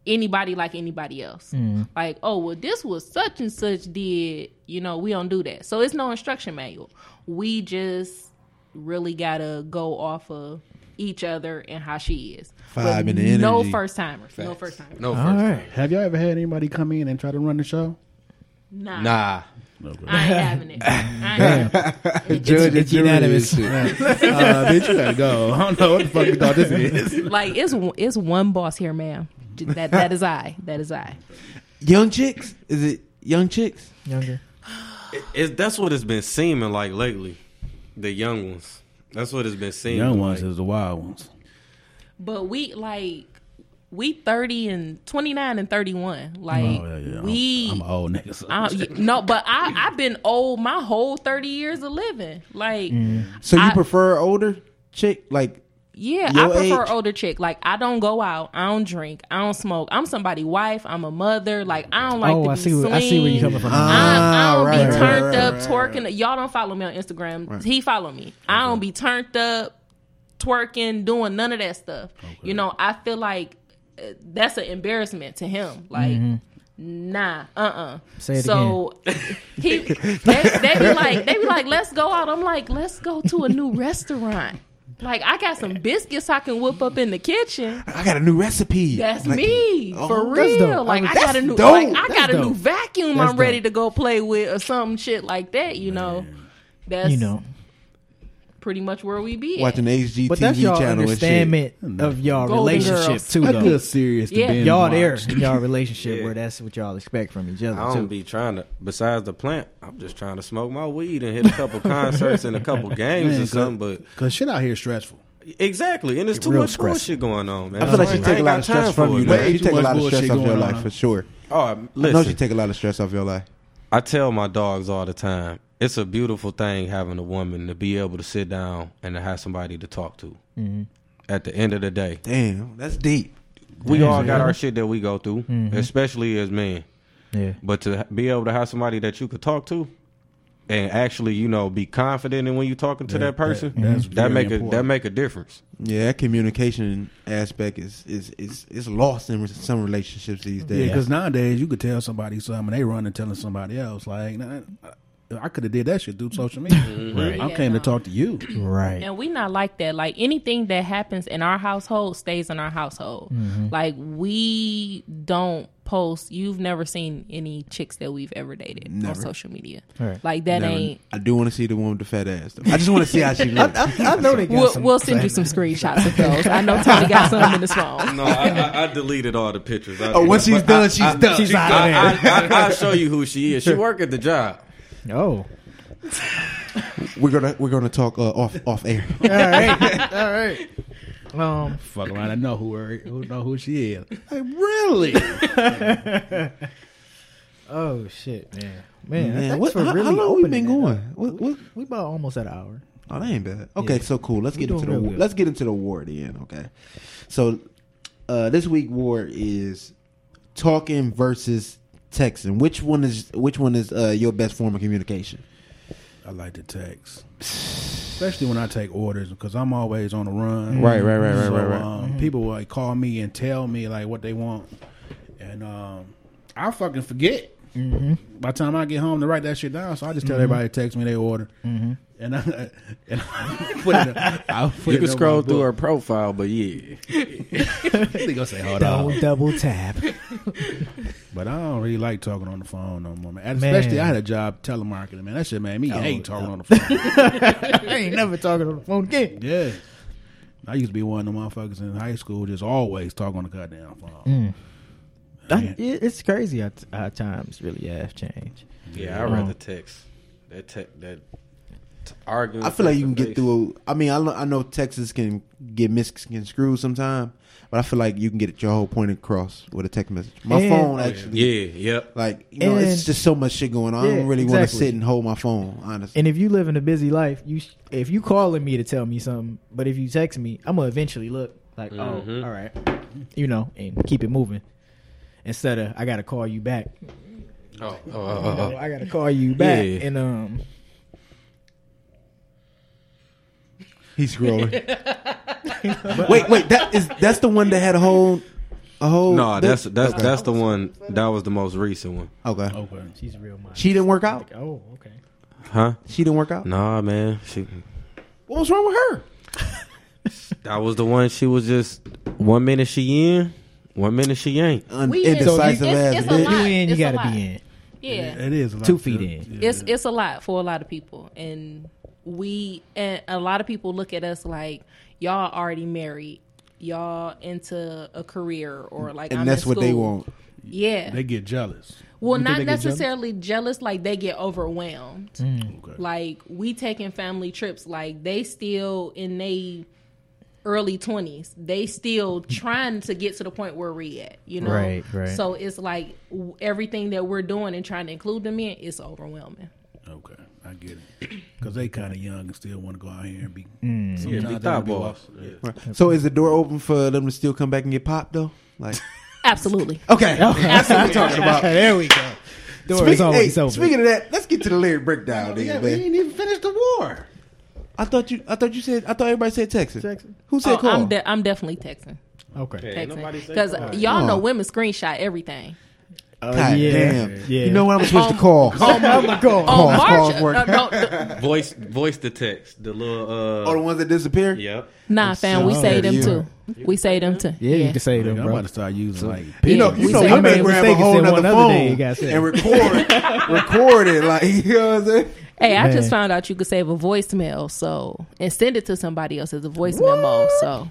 anybody like anybody else like oh well this was such and such did you know we don't do that so it's no instruction manual we just really gotta go off of each other and how she is Five But and no energy. first timers no first timers No, All first right. Have y'all ever had anybody come in and try to run the show? nah. Nah. Okay. I ain't having it. I ain't having it. Judge it's unanimous. uh, bitch, you gotta go. I don't know what the fuck you thought this is. Like it's it's one boss here, ma'am. That that is I. That is I. Young chicks? Is it young chicks? Younger. It's, that's what it's been seeming like lately. The young ones. That's what it's been seeming. Young ones like. is the wild ones. But we like we thirty and twenty nine and thirty one. Like Oh, yeah, yeah. I'm- we. I'm, an old nigga. So. I- y- no, but I I've been old my whole thirty years of living. Like So you I- prefer older chick? Like Yeah, Your I prefer age? older chick. Like I don't go out, I don't drink, I don't smoke. I'm somebody wife. I'm a mother. Like I don't like oh, to I be see. Where, I see where you're coming from. I, I Ah, don't right, be turned right, up right, twerking. Y'all don't follow me on Instagram. He follow me. I don't be turned up twerking, doing none of that stuff. You know, I feel like uh, that's an embarrassment to him. Like, Mm-hmm. Nah, uh, uh Say it so he, they, they be like, they be like, let's go out. I'm like, let's go to a new restaurant. Like, I got some biscuits I can whip up in the kitchen. I got a new recipe. That's Like, me oh, for that's dope. real. Like, I I mean, got a new, dope. like, I That's got a new vacuum. That's I'm ready dope. to go play with or some shit like that. You know, that's You know, pretty much where we be. at. Watching HGTV but that's y'all channel and shit. understanding of y'all Golden relationship Girls. too, That's though. good serious. to Yeah. binge Y'all watch. there in y'all relationship Yeah. where that's what y'all expect from each other I too. don't be trying to. Besides the plant, I'm just trying to smoke my weed and hit a couple concerts and a couple games Man, or something. But Cause shit out here is stressful. exactly, and there's too Real much stressful. bullshit going on, man. I feel like she ain't take a lot of stress time from for you. though. man. Way She too take a much lot of stress off your going life on. for sure. Oh, I know listen, she take a lot of stress off your life. I tell my dogs all the time, it's a beautiful thing having a woman to be able to sit down and to have somebody to talk to. Mm-hmm. At the end of the day, Damn, that's deep. we all got our shit that we go through, especially as men. yeah. But to be able to have somebody that you could talk to and actually, you know, be confident in when you're talking to that, person, that's that very make a that make a difference. Yeah, that communication aspect is is is, is lost in some relationships these days. Yeah, because nowadays you could tell somebody something, and they run and telling somebody else. Like, nah, I could have did that shit through social media. Right. I Yeah, came no. to talk to you. Right. And we not like that. Like anything that happens in our household stays in our household. Mm-hmm. Like we don't post. You've never seen any chicks that we've ever dated on social media. Right. Like that Never- ain't. I do want to see the one with the fat ass. Though. I just want to see how she looks. I know they got We'll, some. we'll send you some screenshots of those. I know Tony got some in his phone. No, I, I, I deleted all the pictures. I, Oh, once she's done, I- she's I- done. She's out I, of there. I, I, I'll show you who she is. She work at the job. Oh. we're gonna we're gonna talk uh, off off air. All right. All right. Um. Fuck around, I know who her, who know who she is. Like, really? Oh shit, man. Man, Man, what, for how, really how long we been going? What, what, We about almost at an hour. oh, that ain't bad. Okay, Yeah. so cool. Let's We get into the good. let's get into the war then. Okay, so uh, this week war is talking versus texting. Which one is which one is uh, your best form of communication? I like to text, especially when I take orders because I'm always on the run. Right, right, right, right, So, right, right. Um, People will like call me and tell me like what they want, and um, I fucking forget. Mm-hmm. By the time I get home to write that shit down, so I just tell everybody to text me their order, Mm-hmm. and I, and I put it. I'll put You it can on scroll through book. her profile, but yeah, They gonna say hold Double on, double tap. but I don't really like talking on the phone no more. Man. And Man. Especially I had a job telemarketing. Man, that shit made me Oh, hate talking on the phone. I ain't never talking on the phone again. Yeah. I used to be one of the motherfuckers in high school just always talk on the goddamn phone. Mm. I, it's crazy how, how times really have changed. yeah, I'd rather text. That te- that t- arguing. I feel like you can get face-to-face. through. I mean, I know, I know Texas can get misconstrued sometime, but I feel like you can get your whole point across with a text message. My And- phone Oh, yeah. actually, Yeah, yep. like you know, And- it's just so much shit going on. I don't really want to sit and hold my phone. Honestly, And if you live in a busy life, you sh- if you calling me to tell me something, but if you text me, I'm gonna eventually look like, Mhm. oh, all right, you know, and keep it moving. Instead of I gotta call you back. Oh, oh, oh, oh, I gotta call you back, Yeah. and um, he's scrolling. wait, wait, that is that's the one that had a whole, a whole. No, that's that's Okay. that's the one. That was the most recent one, okay. Okay. she's real mind. She didn't work out. oh, okay. huh? She didn't work out. Nah, man. She What was wrong with her? that was the one. She was just one minute she in, one minute she ain't. Un- We in- indecisive it's- ass it's a bitch. lot. You in, you It's a gotta lot. be in. Yeah. It is a lot Two to- feet in. yeah. it's it's a lot for a lot of people and we and a lot of people look at us like y'all already married y'all into a career or like and I'm that's in what they school. want. yeah They get jealous. well You think not they get jealous? necessarily jealous? like they get overwhelmed mm. Okay. like we taking family trips like they still in they early 20s they still trying to get to the point where we at you know Right, right. so it's like w- everything that we're doing and trying to include them in is overwhelming Okay. I get it. Because they kind of young and still want to go out here and be. Mm. sometimes Yeah, be they thought wanna boss. Yeah. Right. So is the door open for them to still come back and get popped though? Like, absolutely okay, that's what we're talking about. there we go. Door Speak- is always hey, open. Speaking of that, let's get to the lyric breakdown, Yeah, then, we man. ain't even finished the war. I thought you. I thought you said. I thought everybody said Texas. Texas. Who said Oh, call? I'm, de- I'm definitely texting. okay. Ain't nobody say Because call. y'all know women screenshot everything. Uh, God yeah. damn. Yeah. You know what? I'm gonna switch to call. on, Calls, on March, work. uh, no, the- Voice voice to text. The little uh Oh, the ones that disappear. Yep. nah, fam, we say them you. too. We say them too. Yeah, you can say them. I'm them, bro. about to start using like. You know, Yeah, you we know, say- you I may grab a whole said nother one other phone day, you and record, record it. Like you know what I'm saying? Hey, I just found out you could save a voicemail, so and send it to somebody else as a voice memo. So,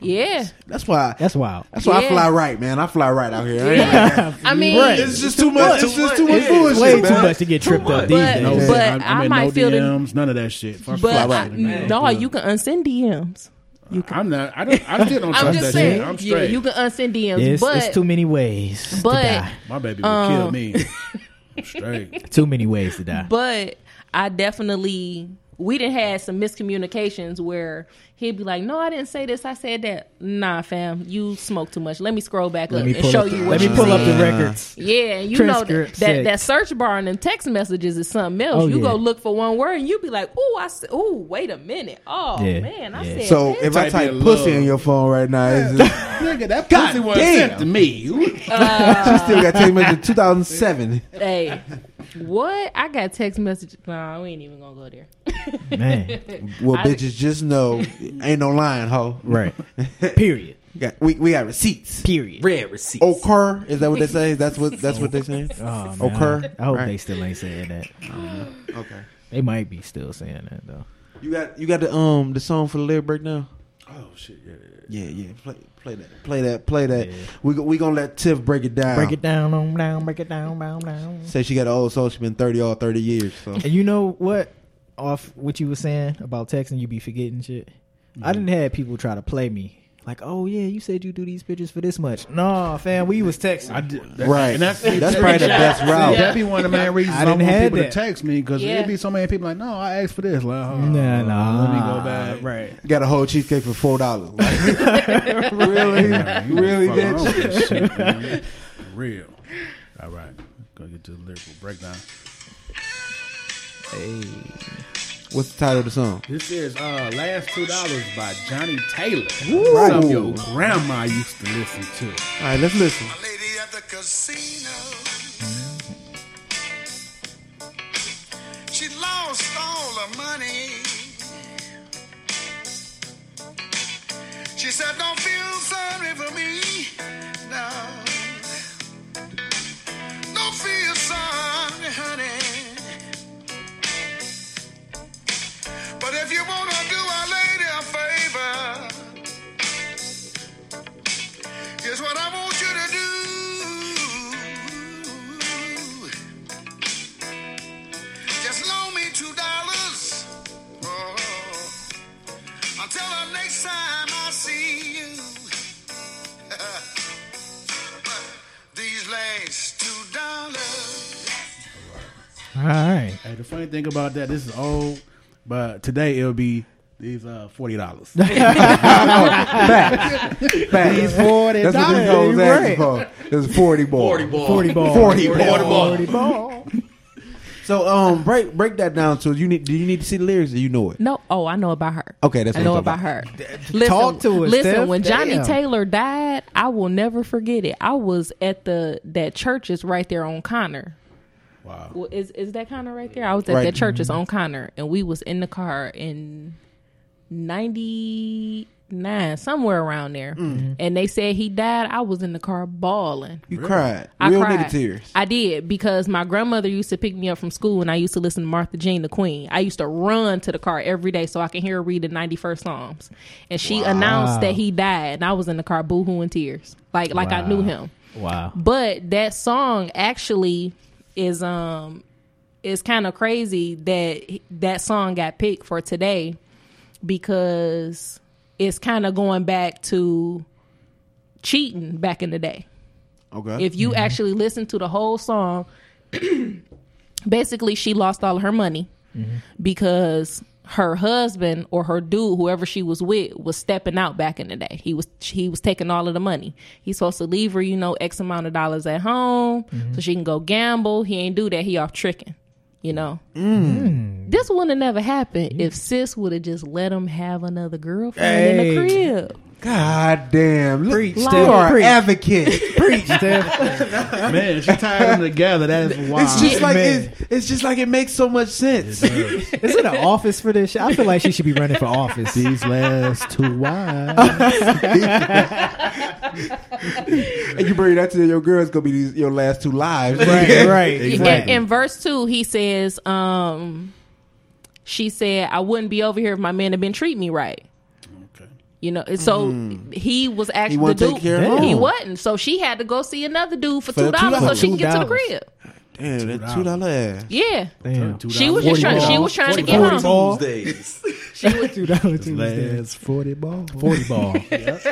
yeah, That's why. That's wild. That's why I Yeah. fly right, man. I fly right out here. I ain't like that. I mean, Right. It's just too much. It's just too much Yeah. bullshit, Way man. too much to get tripped up these But- days. No, but I'm, I'm I in might no feel the- DMs, none of that shit. Fuck but fly I, right, man. no, you can unsend DMs. You can. I'm not. I don't. I still don't I'm trust just that saying, shit. I'm yeah, straight. you can unsend DMs, Yes, but it's too many ways but- to die. My baby would kill Um, me. I'm straight. Too many ways to die. but I definitely we didn't had some miscommunications where he'd be like, "No, I didn't say this. I said that." Nah, fam, you smoke too much. Let me scroll back Let up and show up the, you let what me you pull up the records. Yeah, and you know that, that that search bar and them text messages is something else. Oh, you yeah. go look for one word and you be like, "Ooh, I said, ooh, wait a minute. Oh Yeah, man, I yeah. said So that." if I Type type pussy love. in your phone right now, it's just, Nigga, that pussy was damn. sent to me. Uh, she still got text message in 2007. hey, what? I got text messages. Nah, we ain't even gonna go there. Man, Well, I- bitches, just know ain't no lying, ho. right. Period. We got, we, we got receipts. Period. Red receipts. Occur is that what they say? That's what that's what they say. Oh, man. Occur. I hope Right. they still ain't saying that. Okay. They might be still saying that though. You got you got the um the song for the lyric breakdown. Oh shit! Yeah, yeah, Yeah, yeah. Play play that. Play that. Play that. Yeah. We we gonna let Tiff break it down. Break it down, on down, break it down, down, down. Say she got an old soul. She been thirty all thirty years. So And you know what? Off what you were saying about texting, you be forgetting shit. I mm-hmm. didn't have people try to play me. Like, oh yeah, you said you do these pictures for this much. No, fam, we was texting. I did, that- Right. And that's, That's probably the best route. That'd be one of the main reasons I I, didn't don't want have people that. to text me because Yeah. there'd be so many people like, no, I asked for this. Like, oh, nah, nah. let me go back. Right. got a whole cheesecake for four dollars. really, Yeah, you really, fuck around bitch. shit, man. Real. All right, gonna get to the lyrical breakdown. Hey. What's the title of the song? This is uh, "Last Two Dollars" by Johnnie Taylor. Right. Something your grandma used to listen to. All right, let's listen. My lady at the casino. She lost all her money. She said, Don't feel sorry for me. No. If you want to do a lady a favor, Here's what I want you to do. Just loan me two dollars. Oh, until the next time I see you. These last two dollars. All right. Hey, the funny thing about that, this is old, but today it'll be these uh forty dollars. Back. These forty That's what these hoes dollars. asking for. It's forty ball. Forty ball. 40 ball. 40 ball. 40 ball. So um, break break that down. So you need do you need to see the lyrics or you know it? No, oh, I know about her. Okay, that's I what know I'm about her. Listen, Talk to us, Listen, Steph. when Johnnie Damn. Taylor died, I will never forget it. I was at the that church is right there on Connor. Wow. Well, is is that Connor right there? I was at Right. that church is on Connor, and we was in the car in ninety nine, somewhere around there. Mm-hmm. And they said he died. I was in the car bawling. You cried. I Real cried. nigga tears. I did because my grandmother used to pick me up from school, and I used to listen to Martha Jean the Queen. I used to run to the car every day so I can hear her read the ninety first Psalms. And she announced that he died, and I was in the car boohoo in tears, like like I knew him. Wow. But that song actually is um is kind of crazy that that song got picked for today because it's kind of going back to cheating back in the day. Okay. If you actually listen to the whole song, basically she lost all her money because her husband or her dude, whoever she was with, was stepping out back in the day. He was he was taking all of the money. He's supposed to leave her, you know, X amount of dollars at home mm-hmm. so she can go gamble. He ain't do that. He off tricking. You know, mm. this wouldn't have never happened if sis would have just let him have another girlfriend in the crib. God damn. Look, Preach, you are an preach. advocate. Preach, Steph. Man, she tied them together. That is wild. It's just like man. it's, it's just like it makes so much sense. Is it an office for this shit? I feel like she should be running for office. These last two wives. and you bring that to your girl, it's gonna be these, your last two lives. right, right. In, in verse two, he says, um, she said, I wouldn't be over here if my man had been treating me right. You know, so he was actually wasn't the dude. he wasn't. So she had to go see another dude for For two dollars so she can get to the crib. Damn, that two dollar ass. Yeah, Damn. Two she was just trying. She was trying to get home. ball. Tuesdays. Two dollars Tuesday. Last forty ball. Forty ball.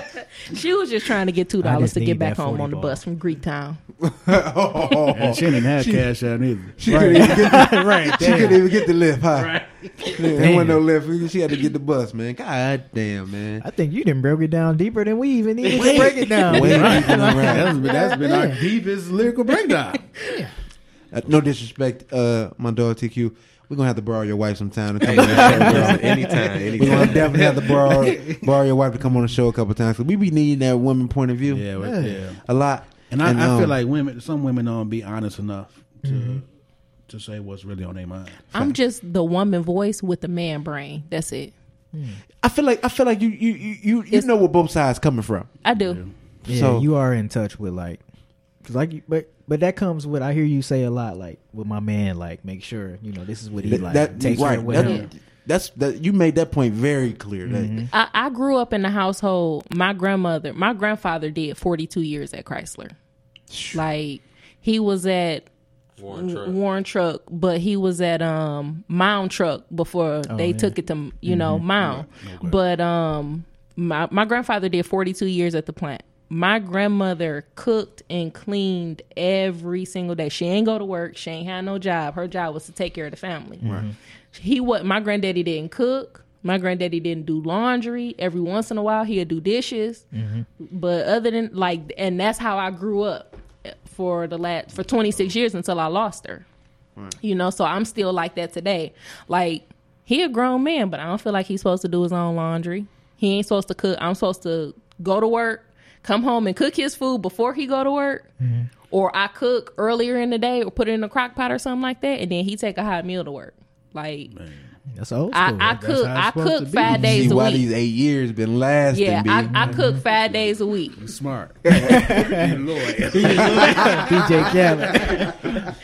She was just trying to get two dollars to get back home 40 on the ball. bus from Greektown. And she didn't have cash out either. She couldn't even get the, right. she couldn't even get the Lyft, huh? Right. There wasn't no Lyft. She had to get the bus, man. God damn, man. I think you didn't break it down deeper than we even needed to break it down. Way man. deeper than right. That's been, that's been our deepest lyrical breakdown. Uh, no disrespect, uh, my dog TQ. We're gonna have to borrow your wife sometime to come on the show, man, bro. anytime, We're gonna definitely have to borrow borrow your wife to come on the show a couple times. 'cause we be needing that woman point of view Yeah, well, yeah. a lot. And I, I um, feel like women, some women don't be honest enough to to say what's really on their mind. I'm just the woman voice with the man brain. That's it. I feel like I feel like you you you you, you know where both sides coming from. I do. Yeah, So- you are in touch with like, cause like, you- but but that comes with I hear you say a lot like with my man like make sure you know this is what he That, like that take care right. of what That- that's that you made that point very clear. Mm-hmm. I, I grew up in a household. My grandmother, my grandfather did 42 years at Chrysler. Like he was at Warren Truck. Warren Truck, but he was at um Mound Truck before Oh, they yeah. took it to you know Mm-hmm. Mound. But um my my grandfather did 42 years at the plant. My grandmother cooked and cleaned every single day. She ain't go to work. She ain't had no job. Her job was to take care of the family. Mm-hmm. He what my granddaddy didn't cook. My granddaddy didn't do laundry. Every once in a while he'd do dishes. Mm-hmm. But other than like and that's how I grew up for the last for 26 years until I lost her. You know, so I'm still like that today. Like he a grown man, but I don't feel like he's supposed to do his own laundry. He ain't supposed to cook. I'm supposed to go to work, come home and cook his food before he go to work. Mm-hmm. Or I cook earlier in the day or put it in a crock pot or something like that, and then he take a hot meal to work. Like that's old I, school. I That's cook how it's I cook to be. five See days a why week. these eight years been lasting. Yeah, B. I, I cook five mm-hmm. days a week. Smart. DJ Khaled.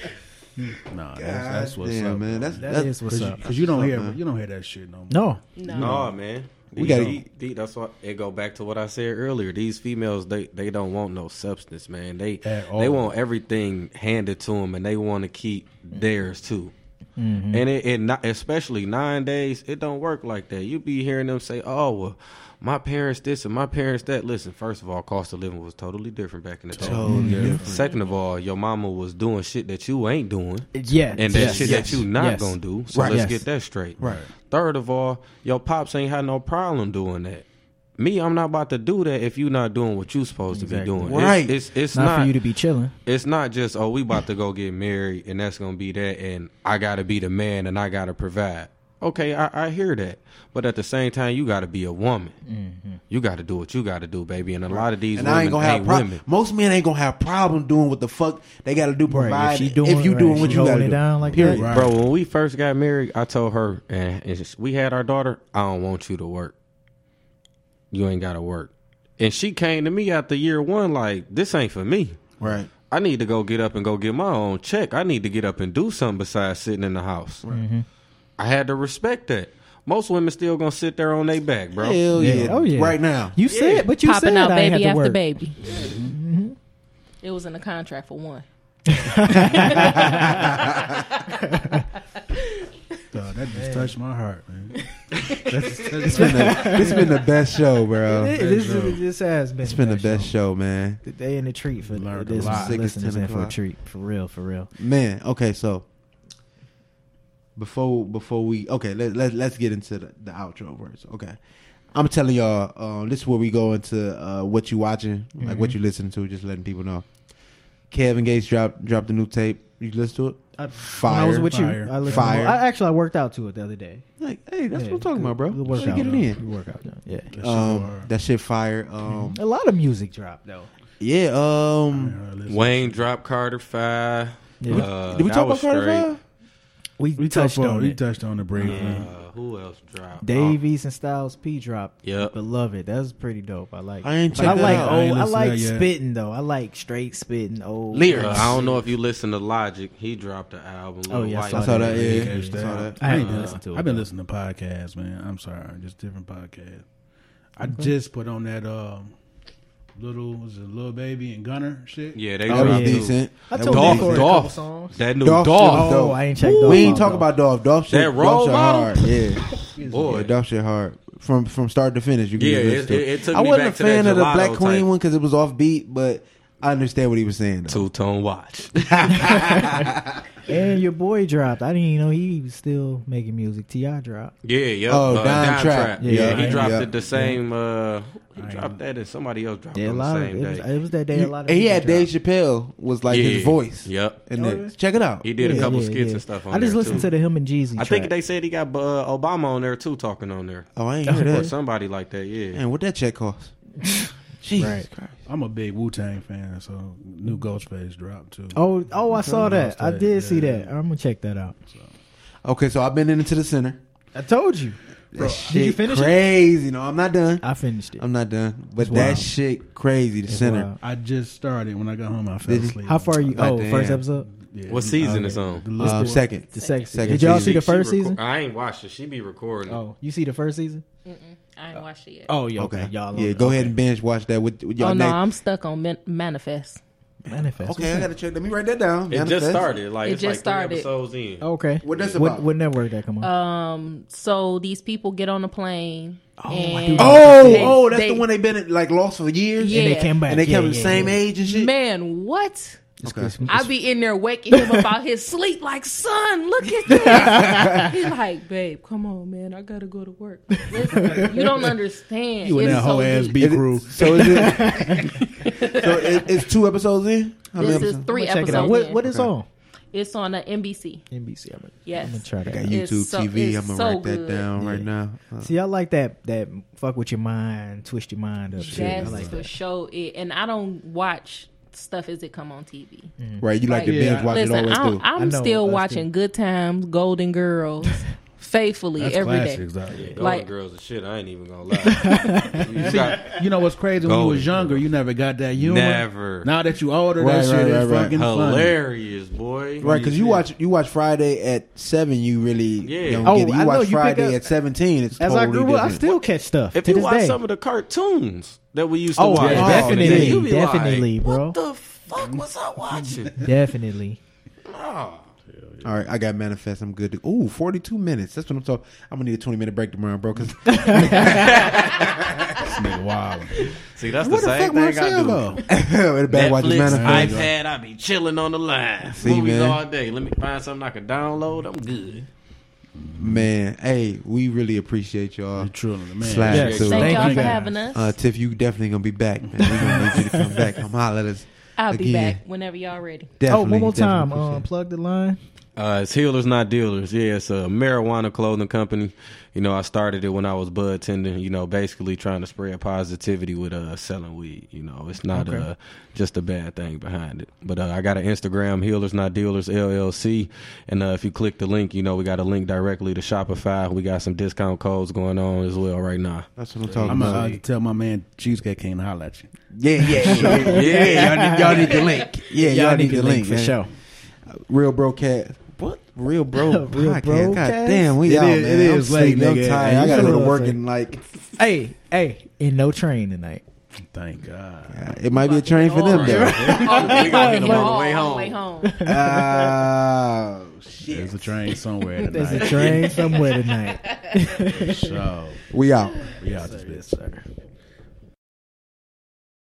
No, that's, that's what's Damn, up, man. That's That that's is what's up. Because you don't hear man. you don't hear that shit no more. No, No. No, man. We We gotta- got. That's what it go back to what I said earlier. These females, they they don't want no substance, man. They they want everything handed to them, and they want to keep theirs too. Mm-hmm. And it, it not, especially nine days, it don't work like that. You be hearing them say, "Oh, well, my parents this and my parents that." Listen, first of all, cost of living was totally different back in the day. Totally mm-hmm. different. Second of all, your mama was doing shit that you ain't doing yeah, and that yes, shit yes, that you not yes. gonna do. So Right. let's Yes. get that straight. Right. Third of all, your pops ain't had no problem doing that. Me, I'm not about to do that if you not doing what you supposed to be doing. Right. It's it's, it's Not, not, for you to be chilling. it's not just oh we about to go get married and that's gonna be that and I gotta be the man and I gotta provide. Okay, I, I hear that, but at the same time you gotta be a woman. Mm-hmm. You gotta do what you gotta do, baby. And a lot of these And women I ain't gonna have ain't pro- women. most men ain't gonna have problem doing what the fuck they got to do. Right, if Provide if, doing- you right, doing she what you got to do. down like Period. that. Bro, when we first got married, I told her, and it's- we had our daughter, I don't want you to work. You ain't got to work. And she came to me after year one, like, this ain't for me. Right. I need to go get up and go get my own check. I need to get up and do something besides sitting in the house. Mm-hmm. I had to respect that. Most women still gonna sit there on their back, bro. Hell yeah. Yeah. Oh, yeah. Right now. You said, but you Popping said out I ain't baby have to after work. baby. It was in the contract for one. Dog, that just touched my heart, man. This been the, this been the best show, bro. It- This, is- this has been. It's been the best show, man. The day and the treat for Learned a this lot. listeners 10 in for a o'clock. treat. For real, for real. Man, okay, so before before we okay, let let let's get into the, the outro verse. Okay. I'm telling y'all, um, this is where we go into uh, what you watching, like what you listening to, just letting people know. Kevin Gates dropped dropped a new tape. You listen to it? I, Fire. I was with Fire. you. I listened Fire. To, I actually I worked out to it the other day. Like, hey, that's Yeah, what I'm talking good- about, bro. good workout, get it though. in. Good workout, though. Yeah. That shit Um, that shit fire. Um, A lot of music dropped though. yeah. Um. Wayne dropped Carter Five. Yeah. Uh, did we talk about Carter straight. Five? We, We touched touched on We it. touched on the briefly. Uh, who else dropped? Dave East and Styles P dropped. Yep. Beloved. That was pretty dope. I like. I ain't But I like out. I old. I listened to like spitting though. I like straight spitting old. Lyrics. Uh, I don't know if you listen to Logic. He dropped an album. Oh, Lil yeah, I saw I saw that. that. Yeah, Yeah, I that. saw that. I ain't Uh, listened to it. I've been listening to podcasts, man. I'm sorry, just different podcasts. I just put on that um, little was it Lil Baby and Gunna shit. Yeah, they That dropped was yeah. two. decent. I That told was you Dolph, a decent. couple Dolph. songs. That new Dolph Dolph. shit was Oh. I ain't checked. We ain't Dolph talk out, about Dolph. Dolph shit. That Dolph shit hard. Yeah. Boy. Yeah, Dolph shit hard from from start to finish. You can Yeah, listen it- to it- it took I me wasn't a fan of the Black Queen type. one because it was offbeat, but I understand what he was saying. Though. Two tone watch. And your boy dropped. I didn't even know he was still making music. T.I. dropped. Yeah, yeah. Oh, uh, Dime Dime Trap. Trap. Yeah, Yeah, he dropped Yeah. it the same. Uh, he I dropped ain't- that, and somebody else dropped Yeah, a on lot the of same it was, day. it was that day. A lot of and he people had Dave dropped. Chappelle was like yeah, his voice. Yep. And then check it out. He did a couple yeah, skits yeah. and stuff on I just there, listened too. to the him and Jeezy. I think they said he got uh, Obama on there too, talking on there, Oh, I ain't hear or that. somebody like that. Yeah. Man, what that check cost? Jesus Right. Christ. I'm a big Wu Tang fan, so new Ghostface dropped too. Oh, oh, I saw that. I Yeah, did see that. I'm gonna check that out. Okay, so I've been into the Sinner. I told you. That Bro, shit did you finish it? crazy. No, I'm not done. I finished it. I'm not done. But It's that wild. shit crazy. The It's Sinner. wild. I just started when I got home. I fell Did asleep. How far are you? God Oh, damn. first episode. Yeah. What season Okay. is on? The Uh, second. The second. Second Did y'all season. see the first reco- season? I ain't watched it. She be recording. Oh, you see the first season? I ain't watched it yet. Oh, yeah. Okay. Okay, y'all. yeah, go ahead and binge watch that with, with y'all oh no. I'm stuck on man- manifest. manifest. Okay, I gotta check. Let me write that down. It just started. Like It it's just like started. three episodes in. Okay. What that's What, about? what network that come on? Um, so these people get on a plane. I and do Oh, they- oh, that's they- the one they've been like lost for years. Yeah. and they came back. and they yeah, kept the yeah, same yeah. age and shit. Man, what? Okay. I be in there waking him up out his sleep, like, son, look at this. He's like, babe, come on, man, I gotta go to work. Listen, you don't understand. You and It's that whole so ass. B Is it- crew. so is it? so it, it's two episodes in. How many This is episodes? three episodes. out. What, what is Okay. on? It's on uh, NBC. NBC. I'm gonna, Yes. I'm gonna try I got that. It's YouTube so- TV. I'm gonna so write that good. down right now. Uh, See, I like that. That fuck with your mind, twist your mind up. shit. I That's like for that. sure it. And I don't watch stuff as it come on TV. Mm-hmm. right, you like to Like- Yeah. binge watch it all Listen, the way I'm, through. I I'm know, still us watching Good Times, Golden Girls, faithfully That's every day. classics, though. Golden Like- Girls and shit. I ain't even gonna lie. you got You know what's crazy? When you was younger, you never got that humor. Never. Now that you older, Right, that shit right, is right, right. fucking funny. hilarious, boy. Right, because you shit. watch you watch Friday at seven. You really Yeah. don't Oh, get it. You oh, I know, watch you pick Friday up- at seventeen. It's As totally I grew up, I still catch stuff. If to you this watch day. some of the cartoons that we used to Oh, watch, yeah, back in the day, definitely, you be definitely, like, bro. What the fuck was I watching? Definitely. Nah. All right, I got manifest. I'm good. To, ooh, 42 minutes. That's what I'm talking. I'm gonna need a 20 minute break tomorrow, bro. Because This nigga wild. See, that's where the the same fuck thing I Marcel do. go? the bad watch is Netflix, manifest. iPad, I be chilling on the line. See, Movies man. all day. Let me find something I can download. I'm good. Man, hey, we really appreciate y'all. You're truly man. Slash Yes. Thank, Thank y'all for having us. Uh, Tiff, you definitely gonna be back, man. We gonna need you to come back. Come holler at us. I'll be back whenever y'all ready. oh, Definitely, one more time. definitely Um, plug the line. Uh, it's Healers Not Dealers. Yeah, it's a marijuana clothing company. You know, I started it when I was bud tending. You know, basically trying to spread positivity with uh selling weed. You know, it's not Okay. uh just a bad thing behind it. But uh, I got an Instagram, Healers Not Dealers LLC, and uh, if you click the link, you know, we got a link directly to Shopify. We got some discount codes going on as well right now. That's what I'm talking about. I'm about. gonna uh, tell my man Cheesecake King to holler at you. yeah, yeah, yeah, yeah. Y'all need, y'all need the link. Yeah, y'all, need, the link, for man. sure. Real bro cat. What? Real bro Real podcast. bro God cast? damn, we It out, is- man. it is I'm late, sleepy. I'm tired. I gotta go to work in like. Hey, hey, in no train tonight. Thank God. uh, It might be a train for them though. Oh, we gonna hit 'em on the way on home. the way home. Oh shit. There's a train somewhere tonight. There's a train somewhere tonight. so We out. we out this bitch. sir.